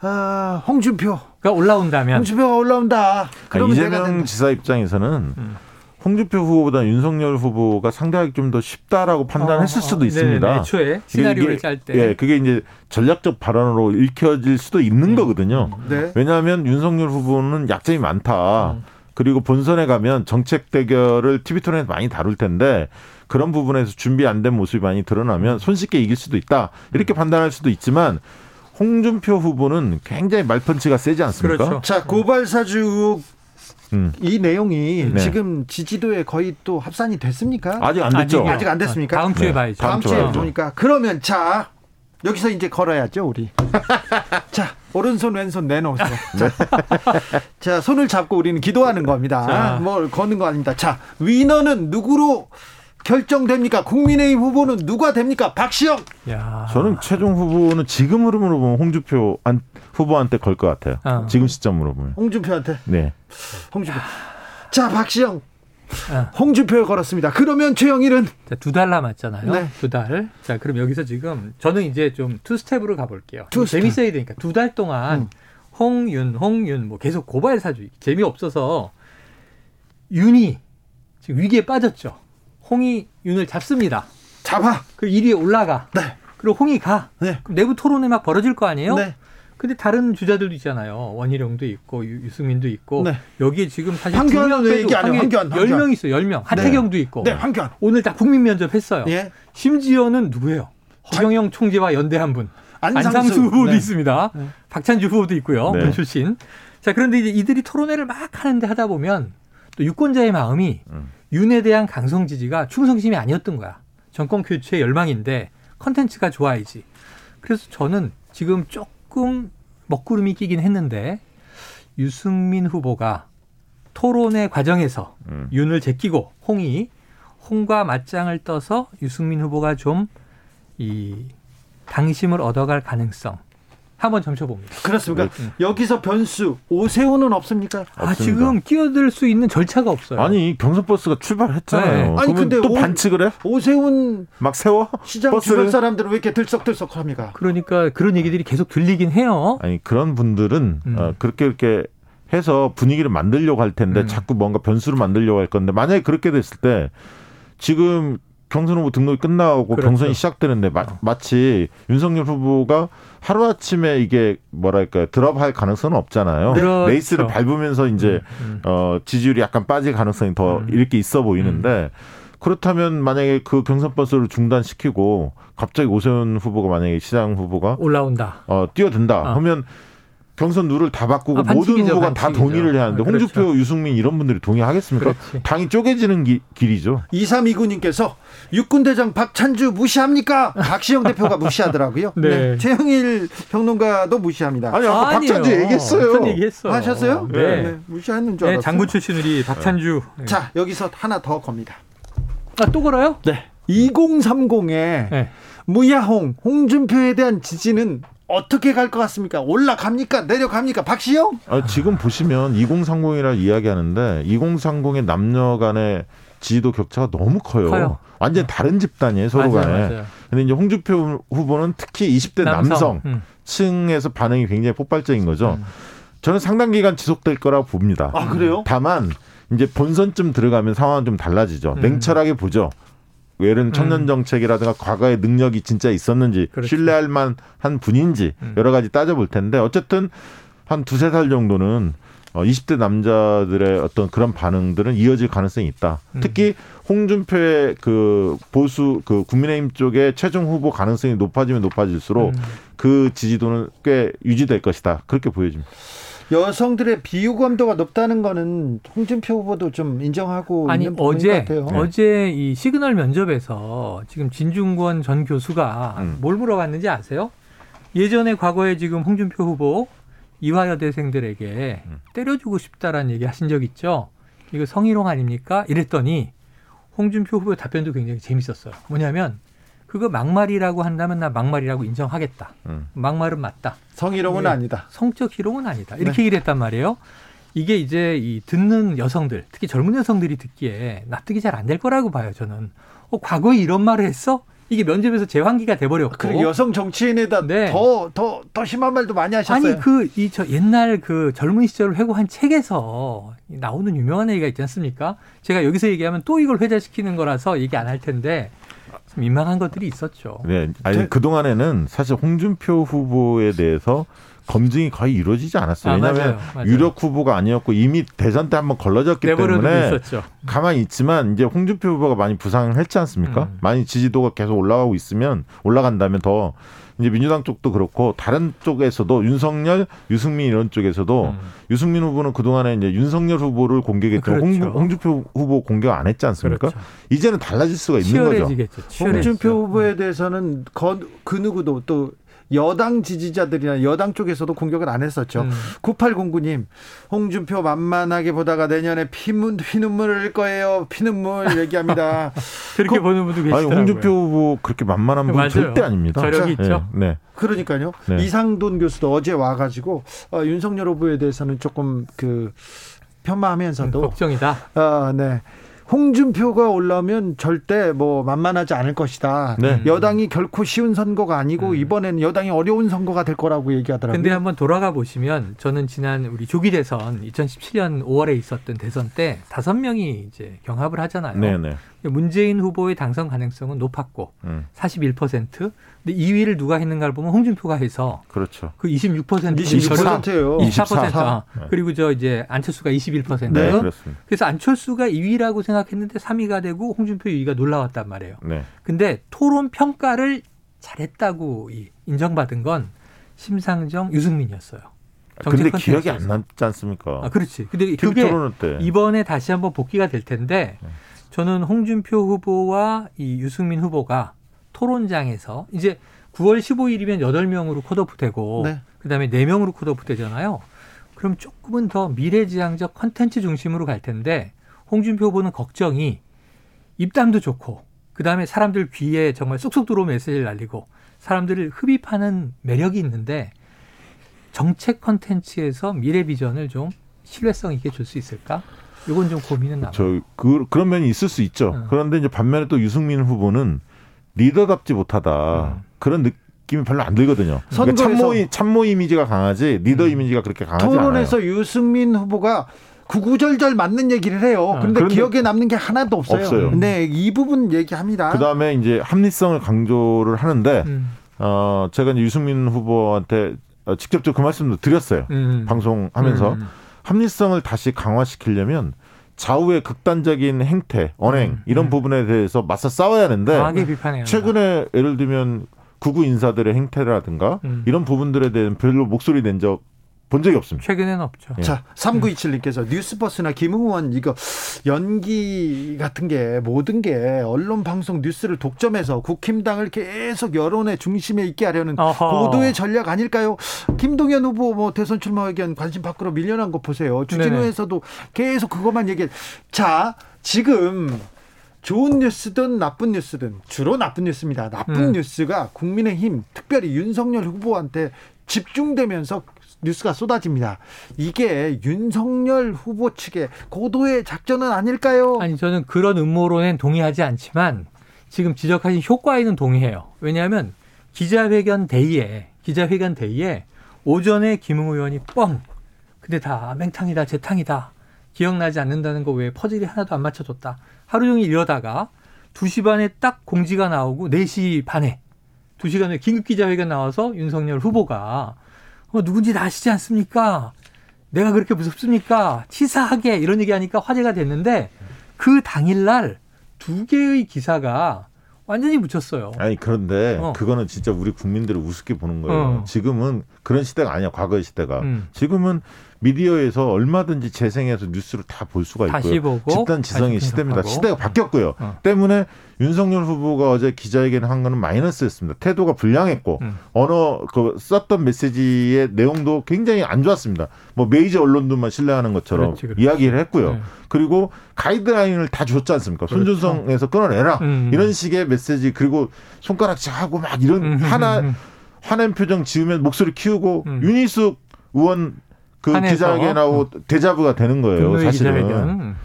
아, 홍준표가 올라온다면 홍준표가 올라온다. 그러면 이재명 지사 입장에서는 음. 홍준표 후보보다 윤석열 후보가 상대하기 좀더 쉽다라고 판단했을 어, 수도 어, 있습니다. 네, 애초에 시나리오를 짤 때. 예, 그게 이제 전략적 발언으로 읽혀질 수도 있는 음. 거거든요. 네. 왜냐하면 윤석열 후보는 약점이 많다. 음. 그리고 본선에 가면 정책 대결을 TV 토론에서 많이 다룰 텐데 그런 부분에서 준비 안 된 모습이 많이 드러나면 손쉽게 이길 수도 있다. 이렇게 음. 판단할 수도 있지만 홍준표 후보는 굉장히 말펀치가 세지 않습니까? 그렇죠. 자, 고발 사주 의혹 음. 이 내용이 네. 지금 지지도에 거의 또 합산이 됐습니까? 아직 안 됐죠. 아직, 아직 안 됐습니까? 다음 주에 네. 봐야죠. 다음, 주에 보니까 그러면 자 여기서 이제 걸어야죠 우리. 자 오른손 왼손 내놓으세요. 자, 자 손을 잡고 우리는 기도하는 겁니다. 자. 뭘 거는 거 아닙니다. 자 위너는 누구로 결정됩니까? 국민의힘 후보는 누가 됩니까? 박시영. 야. 저는 최종 후보는 지금 흐름으로 보면 홍준표 후보한테 걸 것 같아요. 어. 지금 시점으로 보면. 홍준표한테. 네. 홍준표. 자 박시영. 어. 홍준표에 걸었습니다. 그러면 최영일은 두 달 남았잖아요. 네. 두 달. 자, 그럼 여기서 지금 저는 이제 좀 two step으로 가볼게요. two step. 재밌어야 되니까 두 달 동안 음. 홍윤, 홍윤 뭐 계속 고발 사주 재미 없어서 윤이 지금 위기에 빠졌죠. 홍이 윤을 잡습니다. 잡아. 그 1위에 올라가. 네. 그리고 홍이 가. 네. 그럼 내부 토론에 막 벌어질 거 아니에요? 네. 근데 다른 주자들도 있잖아요. 원희룡도 있고 유, 승민도 있고 네. 여기에 지금 사실 황교안은 왜 얘기 안 해요? 황교안, 황교안 10명 있어요. 10명. 하태경도 네. 있고. 네, 황교안. 오늘 딱 국민 면접 했어요. 예. 심지어는 누구예요? 허경영 총재와 연대한 분. 안상수, 안상수 후보도 네. 있습니다. 네. 박찬주 후보도 있고요. 네. 문 출신. 자, 그런데 이제 이들이 토론회를 막 하는데 하다 보면 또 유권자의 마음이 음. 윤에 대한 강성 지지가 충성심이 아니었던 거야. 정권 교체 열망인데 컨텐츠가 좋아야지. 그래서 저는 지금 조금 먹구름이 끼긴 했는데 유승민 후보가 토론의 과정에서 음. 윤을 제끼고 홍이 홍과 맞짱을 떠서 유승민 후보가 좀 이 당심을 얻어갈 가능성 한번 점쳐봅니다. 그렇습니까? 네. 여기서 변수 오세훈은 없습니까? 아 지금 끼어들 수 있는 절차가 없어요. 아니 경선 버스가 출발했잖아요. 네. 아니 근데 또 오, 반칙을 해? 오세훈 막 세워? 시장 버스를? 주변 사람들은 왜 이렇게 들썩들썩합니까? 그러니까 그런 얘기들이 계속 들리긴 해요. 아니 그런 분들은 음. 어, 그렇게 이렇게 해서 분위기를 만들려고 할 텐데 음. 자꾸 뭔가 변수를 만들려고 할 건데 만약에 그렇게 됐을 때 지금 경선 후보 등록이 끝나고 그렇죠. 경선이 시작되는데 마, 치 윤석열 후보가 하루 아침에 이게 뭐랄까요 드랍할 가능성은 없잖아요. 그렇죠. 레이스를 밟으면서 이제 음, 음. 어 지지율이 약간 빠질 가능성이 더 음. 이렇게 있어 보이는데 음. 그렇다면 만약에 그 경선 버스를 중단시키고 갑자기 오세훈 후보가 만약에 시장 후보가 올라온다. 어 뛰어든다. 어. 하면 경선 룰을 다 바꾸고 아, 모든 후보가 반칙이죠. 다 동의를 해야 하는데 아, 그렇죠. 홍준표, 유승민 이런 분들이 동의하겠습니까? 그렇지. 당이 쪼개지는 기, 길이죠. 2329님께서 육군대장 박찬주 무시합니까? 박시영 대표가 무시하더라고요. 네. 네. 최영일 평론가도 무시합니다. 아니, 아까 아니요. 박찬주 얘기했어요. 무슨 얘기했어요. 하셨어요? 네. 네. 무시하는 줄 알았어요. 네, 장군 출신 우리 박찬주. 자, 여기서 하나 더 겁니다. 아, 또 걸어요? 네. 2030에 무야홍, 홍준표에 대한 지지는 어떻게 갈 것 같습니까? 올라갑니까? 내려갑니까? 박시영? 아, 지금 보시면 2030이라 이야기하는데 2030의 남녀 간의 지지도 격차가 너무 커요. 커요. 완전 히 다른 집단이에요, 서로 맞아요, 간에. 맞아요. 근데 이제 홍준표 후보는 특히 20대 남성, 음. 층에서 반응이 굉장히 폭발적인 거죠. 음. 저는 상당 기간 지속될 거라고 봅니다. 아, 그래요? 다만 이제 본선쯤 들어가면 상황은 좀 달라지죠. 음. 냉철하게 보죠. 외른 청년 음. 정책이라든가 과거의 능력이 진짜 있었는지 그렇죠. 신뢰할 만한 분인지 음. 여러 가지 따져볼 텐데 어쨌든 한 두세 살 정도는 어 20대 남자들의 어떤 그런 반응들은 이어질 가능성이 있다. 음. 특히 홍준표의 그 보수 그 국민의힘 쪽의 최종 후보 가능성이 높아지면 높아질수록 음. 그 지지도는 꽤 유지될 것이다. 그렇게 보여집니다. 여성들의 비유감도가 높다는 거는 홍준표 후보도 좀 인정하고 아니 어제 어제 이 시그널 면접에서 지금 진중권 전 교수가 음. 뭘 물어봤는지 아세요? 예전에 과거에 지금 홍준표 후보 이화여대생들에게 음. 때려주고 싶다라는 얘기 하신 적 있죠? 이거 성희롱 아닙니까? 이랬더니 홍준표 후보의 답변도 굉장히 재밌었어요. 뭐냐면 그거 막말이라고 한다면 나 막말이라고 인정하겠다. 음. 막말은 맞다. 성희롱은 네. 아니다. 성적 희롱은 아니다. 이렇게 네. 얘기를 했단 말이에요. 이게 이제 이 듣는 여성들, 특히 젊은 여성들이 듣기에 납득이 잘 안 될 거라고 봐요, 저는. 어, 과거에 이런 말을 했어? 이게 면접에서 재환기가 돼버렸고. 그리고 여성 정치인에다 네. 더, 더, 더 심한 말도 많이 하셨어요. 아니, 그, 이, 저 옛날 그 젊은 시절을 회고한 책에서 나오는 유명한 얘기가 있지 않습니까? 제가 여기서 얘기하면 또 이걸 회자시키는 거라서 얘기 안 할 텐데. 민망한 것들이 있었죠. 네. 아니, 그동안에는 사실 홍준표 후보에 대해서 검증이 거의 이루어지지 않았어요. 아, 왜냐하면 맞아요, 맞아요. 유력 후보가 아니었고 이미 대선 때 한번 걸러졌기 때문에 있었죠. 가만히 있지만 이제 홍준표 후보가 많이 부상을 했지 않습니까? 음. 많이 지지도가 계속 올라가고 있으면 올라간다면 더 이제 민주당 쪽도 그렇고 다른 쪽에서도 윤석열, 유승민 이런 쪽에서도 음. 유승민 후보는 그동안에 이제 윤석열 후보를 공격했지만 그렇죠. 홍, 준표 후보 공격 안 했지 않습니까? 그렇죠. 이제는 달라질 수가 있는 거죠. 홍준표 후보에 대해서는 그 누구도 또 여당 지지자들이나 여당 쪽에서도 공격을 안 했었죠. 음. 9809님, 홍준표 만만하게 보다가 내년에 피문, 피눈물을 흘릴 거예요. 피눈물 얘기합니다. 그렇게 그, 보는 분도 계시더라고요. 아니, 홍준표 후보 그렇게 만만한 분 절대 아닙니다. 저력이 있죠. 네. 네. 그러니까요. 네. 이상돈 교수도 어제 와가지고 어, 윤석열 후보에 대해서는 조금 그 폄하하면서도 음, 걱정이다. 아, 네. 홍준표가 올라오면 절대 뭐 만만하지 않을 것이다. 네. 여당이 결코 쉬운 선거가 아니고 음. 이번에는 여당이 어려운 선거가 될 거라고 얘기하더라고요. 근데 한번 돌아가 보시면 저는 지난 우리 조기 대선 2017년 5월에 있었던 대선 때 다섯 명이 이제 경합을 하잖아요. 네네. 문재인 후보의 당선 가능성은 높았고 음. 41%. 근데 2위를 누가 했는가를 보면 홍준표가 해서 그렇죠. 그 26% 26%예요. 24%. 네. 그리고 저 이제 안철수가 21%. 네, 그렇습니다. 그래서 안철수가 2위라고 생각했는데 3위가 되고 홍준표 2위가 놀라웠단 말이에요. 네. 근데 토론 평가를 잘했다고 인정받은 건 심상정, 유승민이었어요. 근데 기억이 안 남지 않습니까? 아, 그렇지. 근데 그게 이번에 다시 한번 복귀가 될 텐데 네. 저는 홍준표 후보와 이 유승민 후보가 토론장에서 이제 9월 15일이면 8명으로 컷오프 되고 네. 그다음에 4명으로 컷오프 되잖아요. 그럼 조금은 더 미래지향적 컨텐츠 중심으로 갈 텐데 홍준표 후보는 걱정이 입담도 좋고 그다음에 사람들 귀에 정말 쏙쏙 들어오는 메시지를 날리고 사람들을 흡입하는 매력이 있는데 정책 컨텐츠에서 미래 비전을 좀 신뢰성 있게 줄 수 있을까? 이건 좀 고민은 나요. 저 그, 그런 면이 있을 수 있죠. 음. 그런데 이제 반면에 또 유승민 후보는 리더답지 못하다 음. 그런 느낌이 별로 안 들거든요. 그러니까 참모 참모 이미지가 강하지 리더 음. 이미지가 그렇게 강하지 않아요. 토론에서 유승민 후보가 구구절절 맞는 얘기를 해요. 아, 근데 기억에 남는 게 하나도 없어요. 없어요. 네, 이 부분 얘기합니다. 그다음에 이제 합리성을 강조를 하는데 음. 어 제가 이제 유승민 후보한테 직접적으로 그 말씀도 드렸어요. 음. 방송하면서 음. 합리성을 다시 강화시키려면 좌우의 극단적인 행태, 언행 음, 이런 음. 부분에 대해서 맞서 싸워야 하는데 최근에 예를 들면 구구 인사들의 행태라든가 음. 이런 부분들에 대한 별로 목소리 낸 적 본 적이 없습니다. 최근에는 없죠. 예. 자, 3927님께서 뉴스버스나 김웅원 이거 연기 같은 게 모든 게 언론 방송 뉴스를 독점해서 국힘당을 계속 여론의 중심에 있게 하려는 어허. 보도의 전략 아닐까요? 김동연 후보 뭐 대선 출마 의견 관심 밖으로 밀려난 거 보세요. 주진우에서도 계속 그것만 얘기해. 자, 지금 좋은 뉴스든 나쁜 뉴스든 주로 나쁜 뉴스입니다. 나쁜 음. 뉴스가 국민의힘 특별히 윤석열 후보한테 집중되면서 뉴스가 쏟아집니다. 이게 윤석열 후보 측의 고도의 작전은 아닐까요? 아니 저는 그런 음모론엔 동의하지 않지만 지금 지적하신 효과에는 동의해요. 왜냐하면 기자회견 대의에 기자회견 대의에 오전에 김웅 의원이 뻥 근데 다 맹탕이다 재탕이다 기억나지 않는다는 거 외에 퍼즐이 하나도 안 맞춰졌다. 하루 종일 이러다가 2시 반에 딱 공지가 나오고 4시 반에 2시간 후에 긴급 기자회견 나와서 윤석열 후보가 어, 누군지 다 아시지 않습니까? 내가 그렇게 무섭습니까? 치사하게 이런 얘기하니까 화제가 됐는데 그 당일날 두 개의 기사가 완전히 묻혔어요. 아니 그런데 어. 그거는 진짜 우리 국민들을 우습게 보는 거예요. 어. 지금은 그런 시대가 아니야. 과거의 시대가. 음. 지금은 미디어에서 얼마든지 재생해서 뉴스를 다 볼 수가 있고요. 보고, 집단 지성의 시대입니다. 시대가 바뀌었고요. 어. 때문에 윤석열 후보가 어제 기자회견 한 거는 마이너스였습니다. 태도가 불량했고 음. 언어 그 썼던 메시지의 내용도 굉장히 안 좋았습니다. 뭐 메이저 언론들만 신뢰하는 것처럼 그렇지, 그렇지. 이야기를 했고요. 네. 그리고 가이드라인을 다 줬지 않습니까? 그렇죠. 손준성에서 끊어내라 음. 이런 식의 메시지 그리고 손가락질하고 막 이런 음. 하나 화낸 표정 지으면 목소리 키우고 음. 윤희숙 의원 그 기자회견하고 어. 대자부가 되는 거예요. 사실은. 기자회견.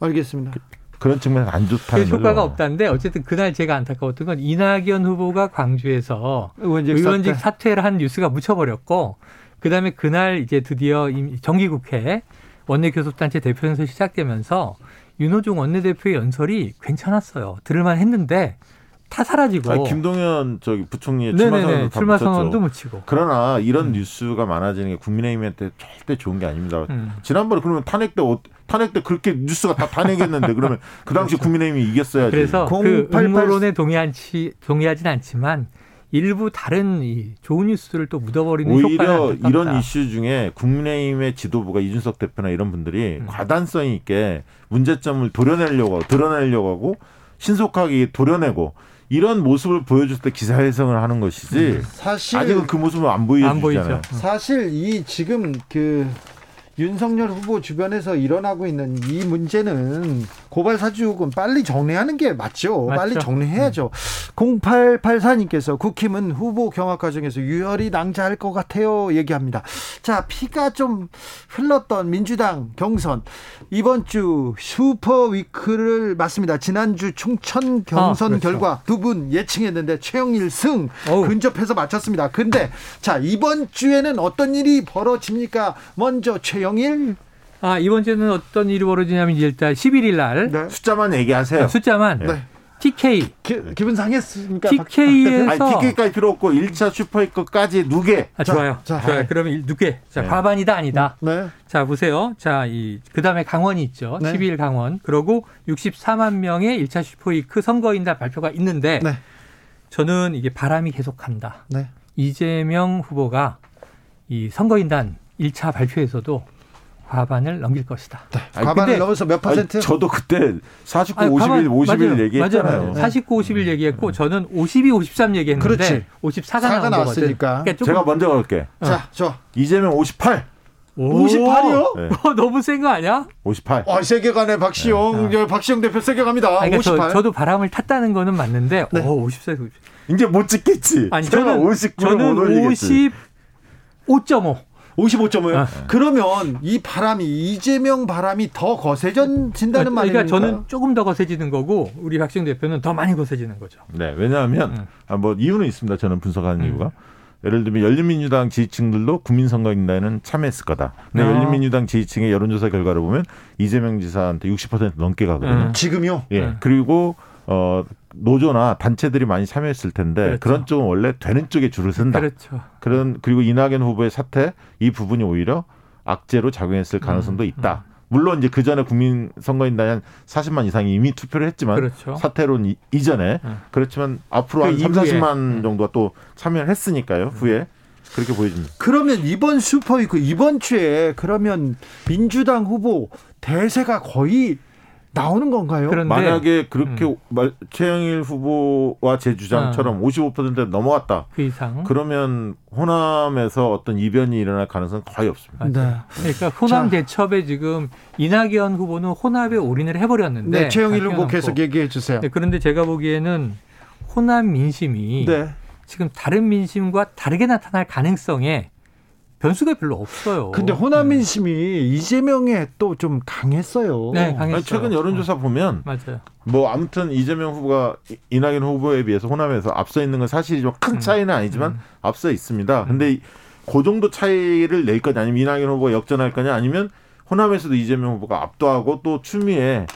알겠습니다. 그, 런 측면에서 안 좋다는 그 효과가 없다는데 어쨌든 그날 제가 안타까웠던 건 이낙연 후보가 광주에서 의원직, 의원직 사퇴. 를한 뉴스가 묻혀버렸고 그다음에 그날 이제 드디어 정기국회 원내교섭단체 대표 연설 시작되면서 윤호중 원내대표의 연설이 괜찮았어요. 들을만 했는데 다 사라지고. 아니, 김동연 저기 부총리의 출마 선언도 출마 선언도 묻히고. 그러나 이런 음. 뉴스가 많아지는 게 국민의힘한테 절대 좋은 게 아닙니다. 음. 지난번에 그러면 탄핵 때 탄핵 때 그렇게 뉴스가 다 탄핵했는데 그러면 그 당시 그렇죠. 국민의힘이 이겼어야지. 그래서 그 음모론에 동의하지 동의하진 않지만 일부 다른 이 좋은 뉴스들을 또 묻어버리는 오히려 이런 이슈 중에 국민의힘의 지도부가 이준석 대표나 이런 분들이 음. 과단성 있게 문제점을 도려내려고 드러내려고 하고 신속하게 도려내고 이런 모습을 보여줄 때 기사회생을 하는 것이지 음. 사실 아직은 그 모습을 안 보여주잖아요. 사실 이 지금 그 윤석열 후보 주변에서 일어나고 있는 이 문제는 고발 사주 의혹은 빨리 정리하는 게 맞죠. 맞죠. 빨리 정리해야죠. 음. 0884님께서 국힘은 후보 경합 과정에서 유혈이 낭자할 것 같아요. 얘기합니다. 자, 피가 좀 흘렀던 민주당 경선 이번 주 슈퍼 위크를 맞습니다. 지난주 충천 경선 아, 그렇죠. 결과 두 분 예측했는데 최영일 승 어우. 근접해서 맞췄습니다. 근데 자, 이번 주에는 어떤 일이 벌어집니까? 먼저 최 영일 아, 이번 주에는 어떤 일이 벌어지냐면 일단 11일 날 네. 숫자만 얘기하세요. 아, 숫자만 네. TK 기, 기분 상했습니까? TK에서 아니, TK까지 필요 없고 1차 슈퍼이거까지 누계. 아, 좋아요. 자, 좋아요. 그러면 누계. 자, 네. 과반이다 아니다. 네. 자, 보세요. 자, 이 그다음에 강원이 있죠. 네. 12일 강원. 그러고 64만 명의 1차 슈퍼이크 선거인단 발표가 있는데 네. 저는 이게 바람이 계속한다. 네. 이재명 후보가 이 선거인단 1차 발표에서도 과반을 넘길 것이다. 네. 아니, 과반을 넘어서 몇 퍼센트? 아니, 저도 그때 49, 아니, 51, 51 맞아요. 얘기했잖아요. 맞아요. 49, 51 얘기했고 저는 52, 53 얘기했는데 그렇지. 54가 나왔으니까. 그러니까 제가 먼저 갈게. 어. 자, 저 이재명 58. 58이요? 네. 너무 센 거 아니야? 58. 아, 세계관에 박시영, 네. 박시영 대표 세계 갑니다. 그러니까 58. 저, 도 바람을 탔다는 거는 맞는데, 네. 오, 54. 이제 못 찍겠지. 아니, 저는 50, 저는 55.5. 55 점을. 아. 그러면 이 바람이 이재명 바람이 더 거세진다는 그러니까 말입니까? 저는 조금 더 거세지는 거고 우리 박시영 대표는 더 많이 거세지는 거죠. 네, 왜냐하면 음. 아, 뭐 이유는 있습니다. 저는 분석하는 음. 이유가. 예를 들면 열린민주당 지지층들도 국민선거인단에는 참여했을 거다. 근데 아. 열린민주당 지지층의 여론조사 결과를 보면 이재명 지사한테 60% 넘게 가거든요. 음. 지금요? 예. 음. 그리고 어 노조나 단체들이 많이 참여했을 텐데 그렇죠. 그런 쪽은 원래 되는 쪽에 줄을 쓴다. 그렇죠. 그런 그리고 이낙연 후보의 사태 이 부분이 오히려 악재로 작용했을 가능성도 음, 있다. 음. 물론 이제 그 전에 국민 선거인단이 한 40만 이상이 이미 투표를 했지만 그렇죠. 사태로 이, 이전에 음. 그렇지만 앞으로 그한 3, 40만 음. 정도가 또 참여를 했으니까요. 후에 그렇게 보여집니다. 그러면 이번 슈퍼위크 이번 주에 그러면 민주당 후보 대세가 거의 나오는 건가요? 그런데 만약에 그렇게 음. 최영일 후보와 제 주장처럼 아. 55% 넘어갔다. 그 이상. 그러면 호남에서 어떤 이변이 일어날 가능성은 거의 없습니다. 네. 그러니까 호남 자. 대첩에 지금 이낙연 후보는 호남에 올인을 해버렸는데. 네, 최영일 후보 계속 얘기해 주세요. 네, 그런데 제가 보기에는 호남 민심이 네. 지금 다른 민심과 다르게 나타날 가능성에 변수가 별로 없어요. 근데 호남 민 심이 네. 이재명에 또 좀 강했어요. 네, 강했어요. 최근 여론조사 보면 맞아요. 뭐 아무튼 이재명 후보가 이낙연 후보에 비해서 호남에서 앞서 있는 건 사실이죠. 큰 음. 차이는 아니지만 음. 앞서 있습니다. 근데 음. 그 정도 차이를 낼 거냐 아니면 이낙연 후보가 역전할 거냐 아니면 호남에서도 이재명 후보가 압도하고 또 추미애 예,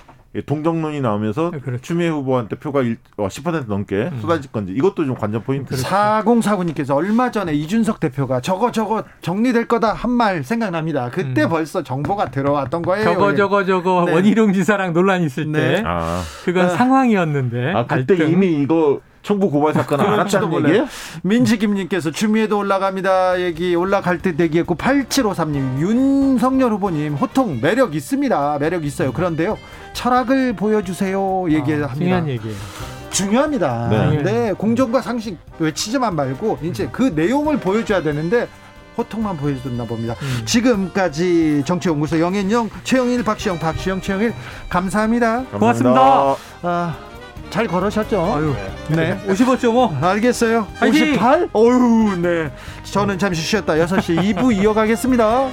동정론이 나오면서 네, 그렇죠. 추미애 후보한테 표가 10% 어, 넘게 음. 쏟아질 건지 이것도 좀 관전 포인트. 4049님께서 얼마 전에 이준석 대표가 저거 저거 정리될 거다 한 말 생각납니다. 그때 음. 벌써 정보가 들어왔던 거예요. 저거 저거 저거 네. 원희룡 지사랑 논란 있을 네. 때 아. 그건 아. 상황이었는데. 아 그때 갈등. 이미 이거 청부 고발 사건 안 왔다는 얘기예요? 민지김님께서 추미애도 올라갑니다. 얘기 올라갈 때 대기했고 8753님 윤석열 후보님 호통 매력 있습니다. 매력 있어요. 그런데요 철학을 보여주세요. 얘기합니다. 아, 중요한 얘기예요. 중요합니다. 네. 네. 공정과 상식 외치지만 말고 이제 그 내용을 보여줘야 되는데 호통만 보여줬나 봅니다. 음. 지금까지 정치연구소 영앤영 최영일 박시영 박시영 최영일 감사합니다. 감사합니다. 고맙습니다. 아, 잘 걸으셨죠? 아유, 네. 55.5. 알겠어요. 58? 어유 네. 저는 잠시 쉬었다 6시 2부 이어가겠습니다.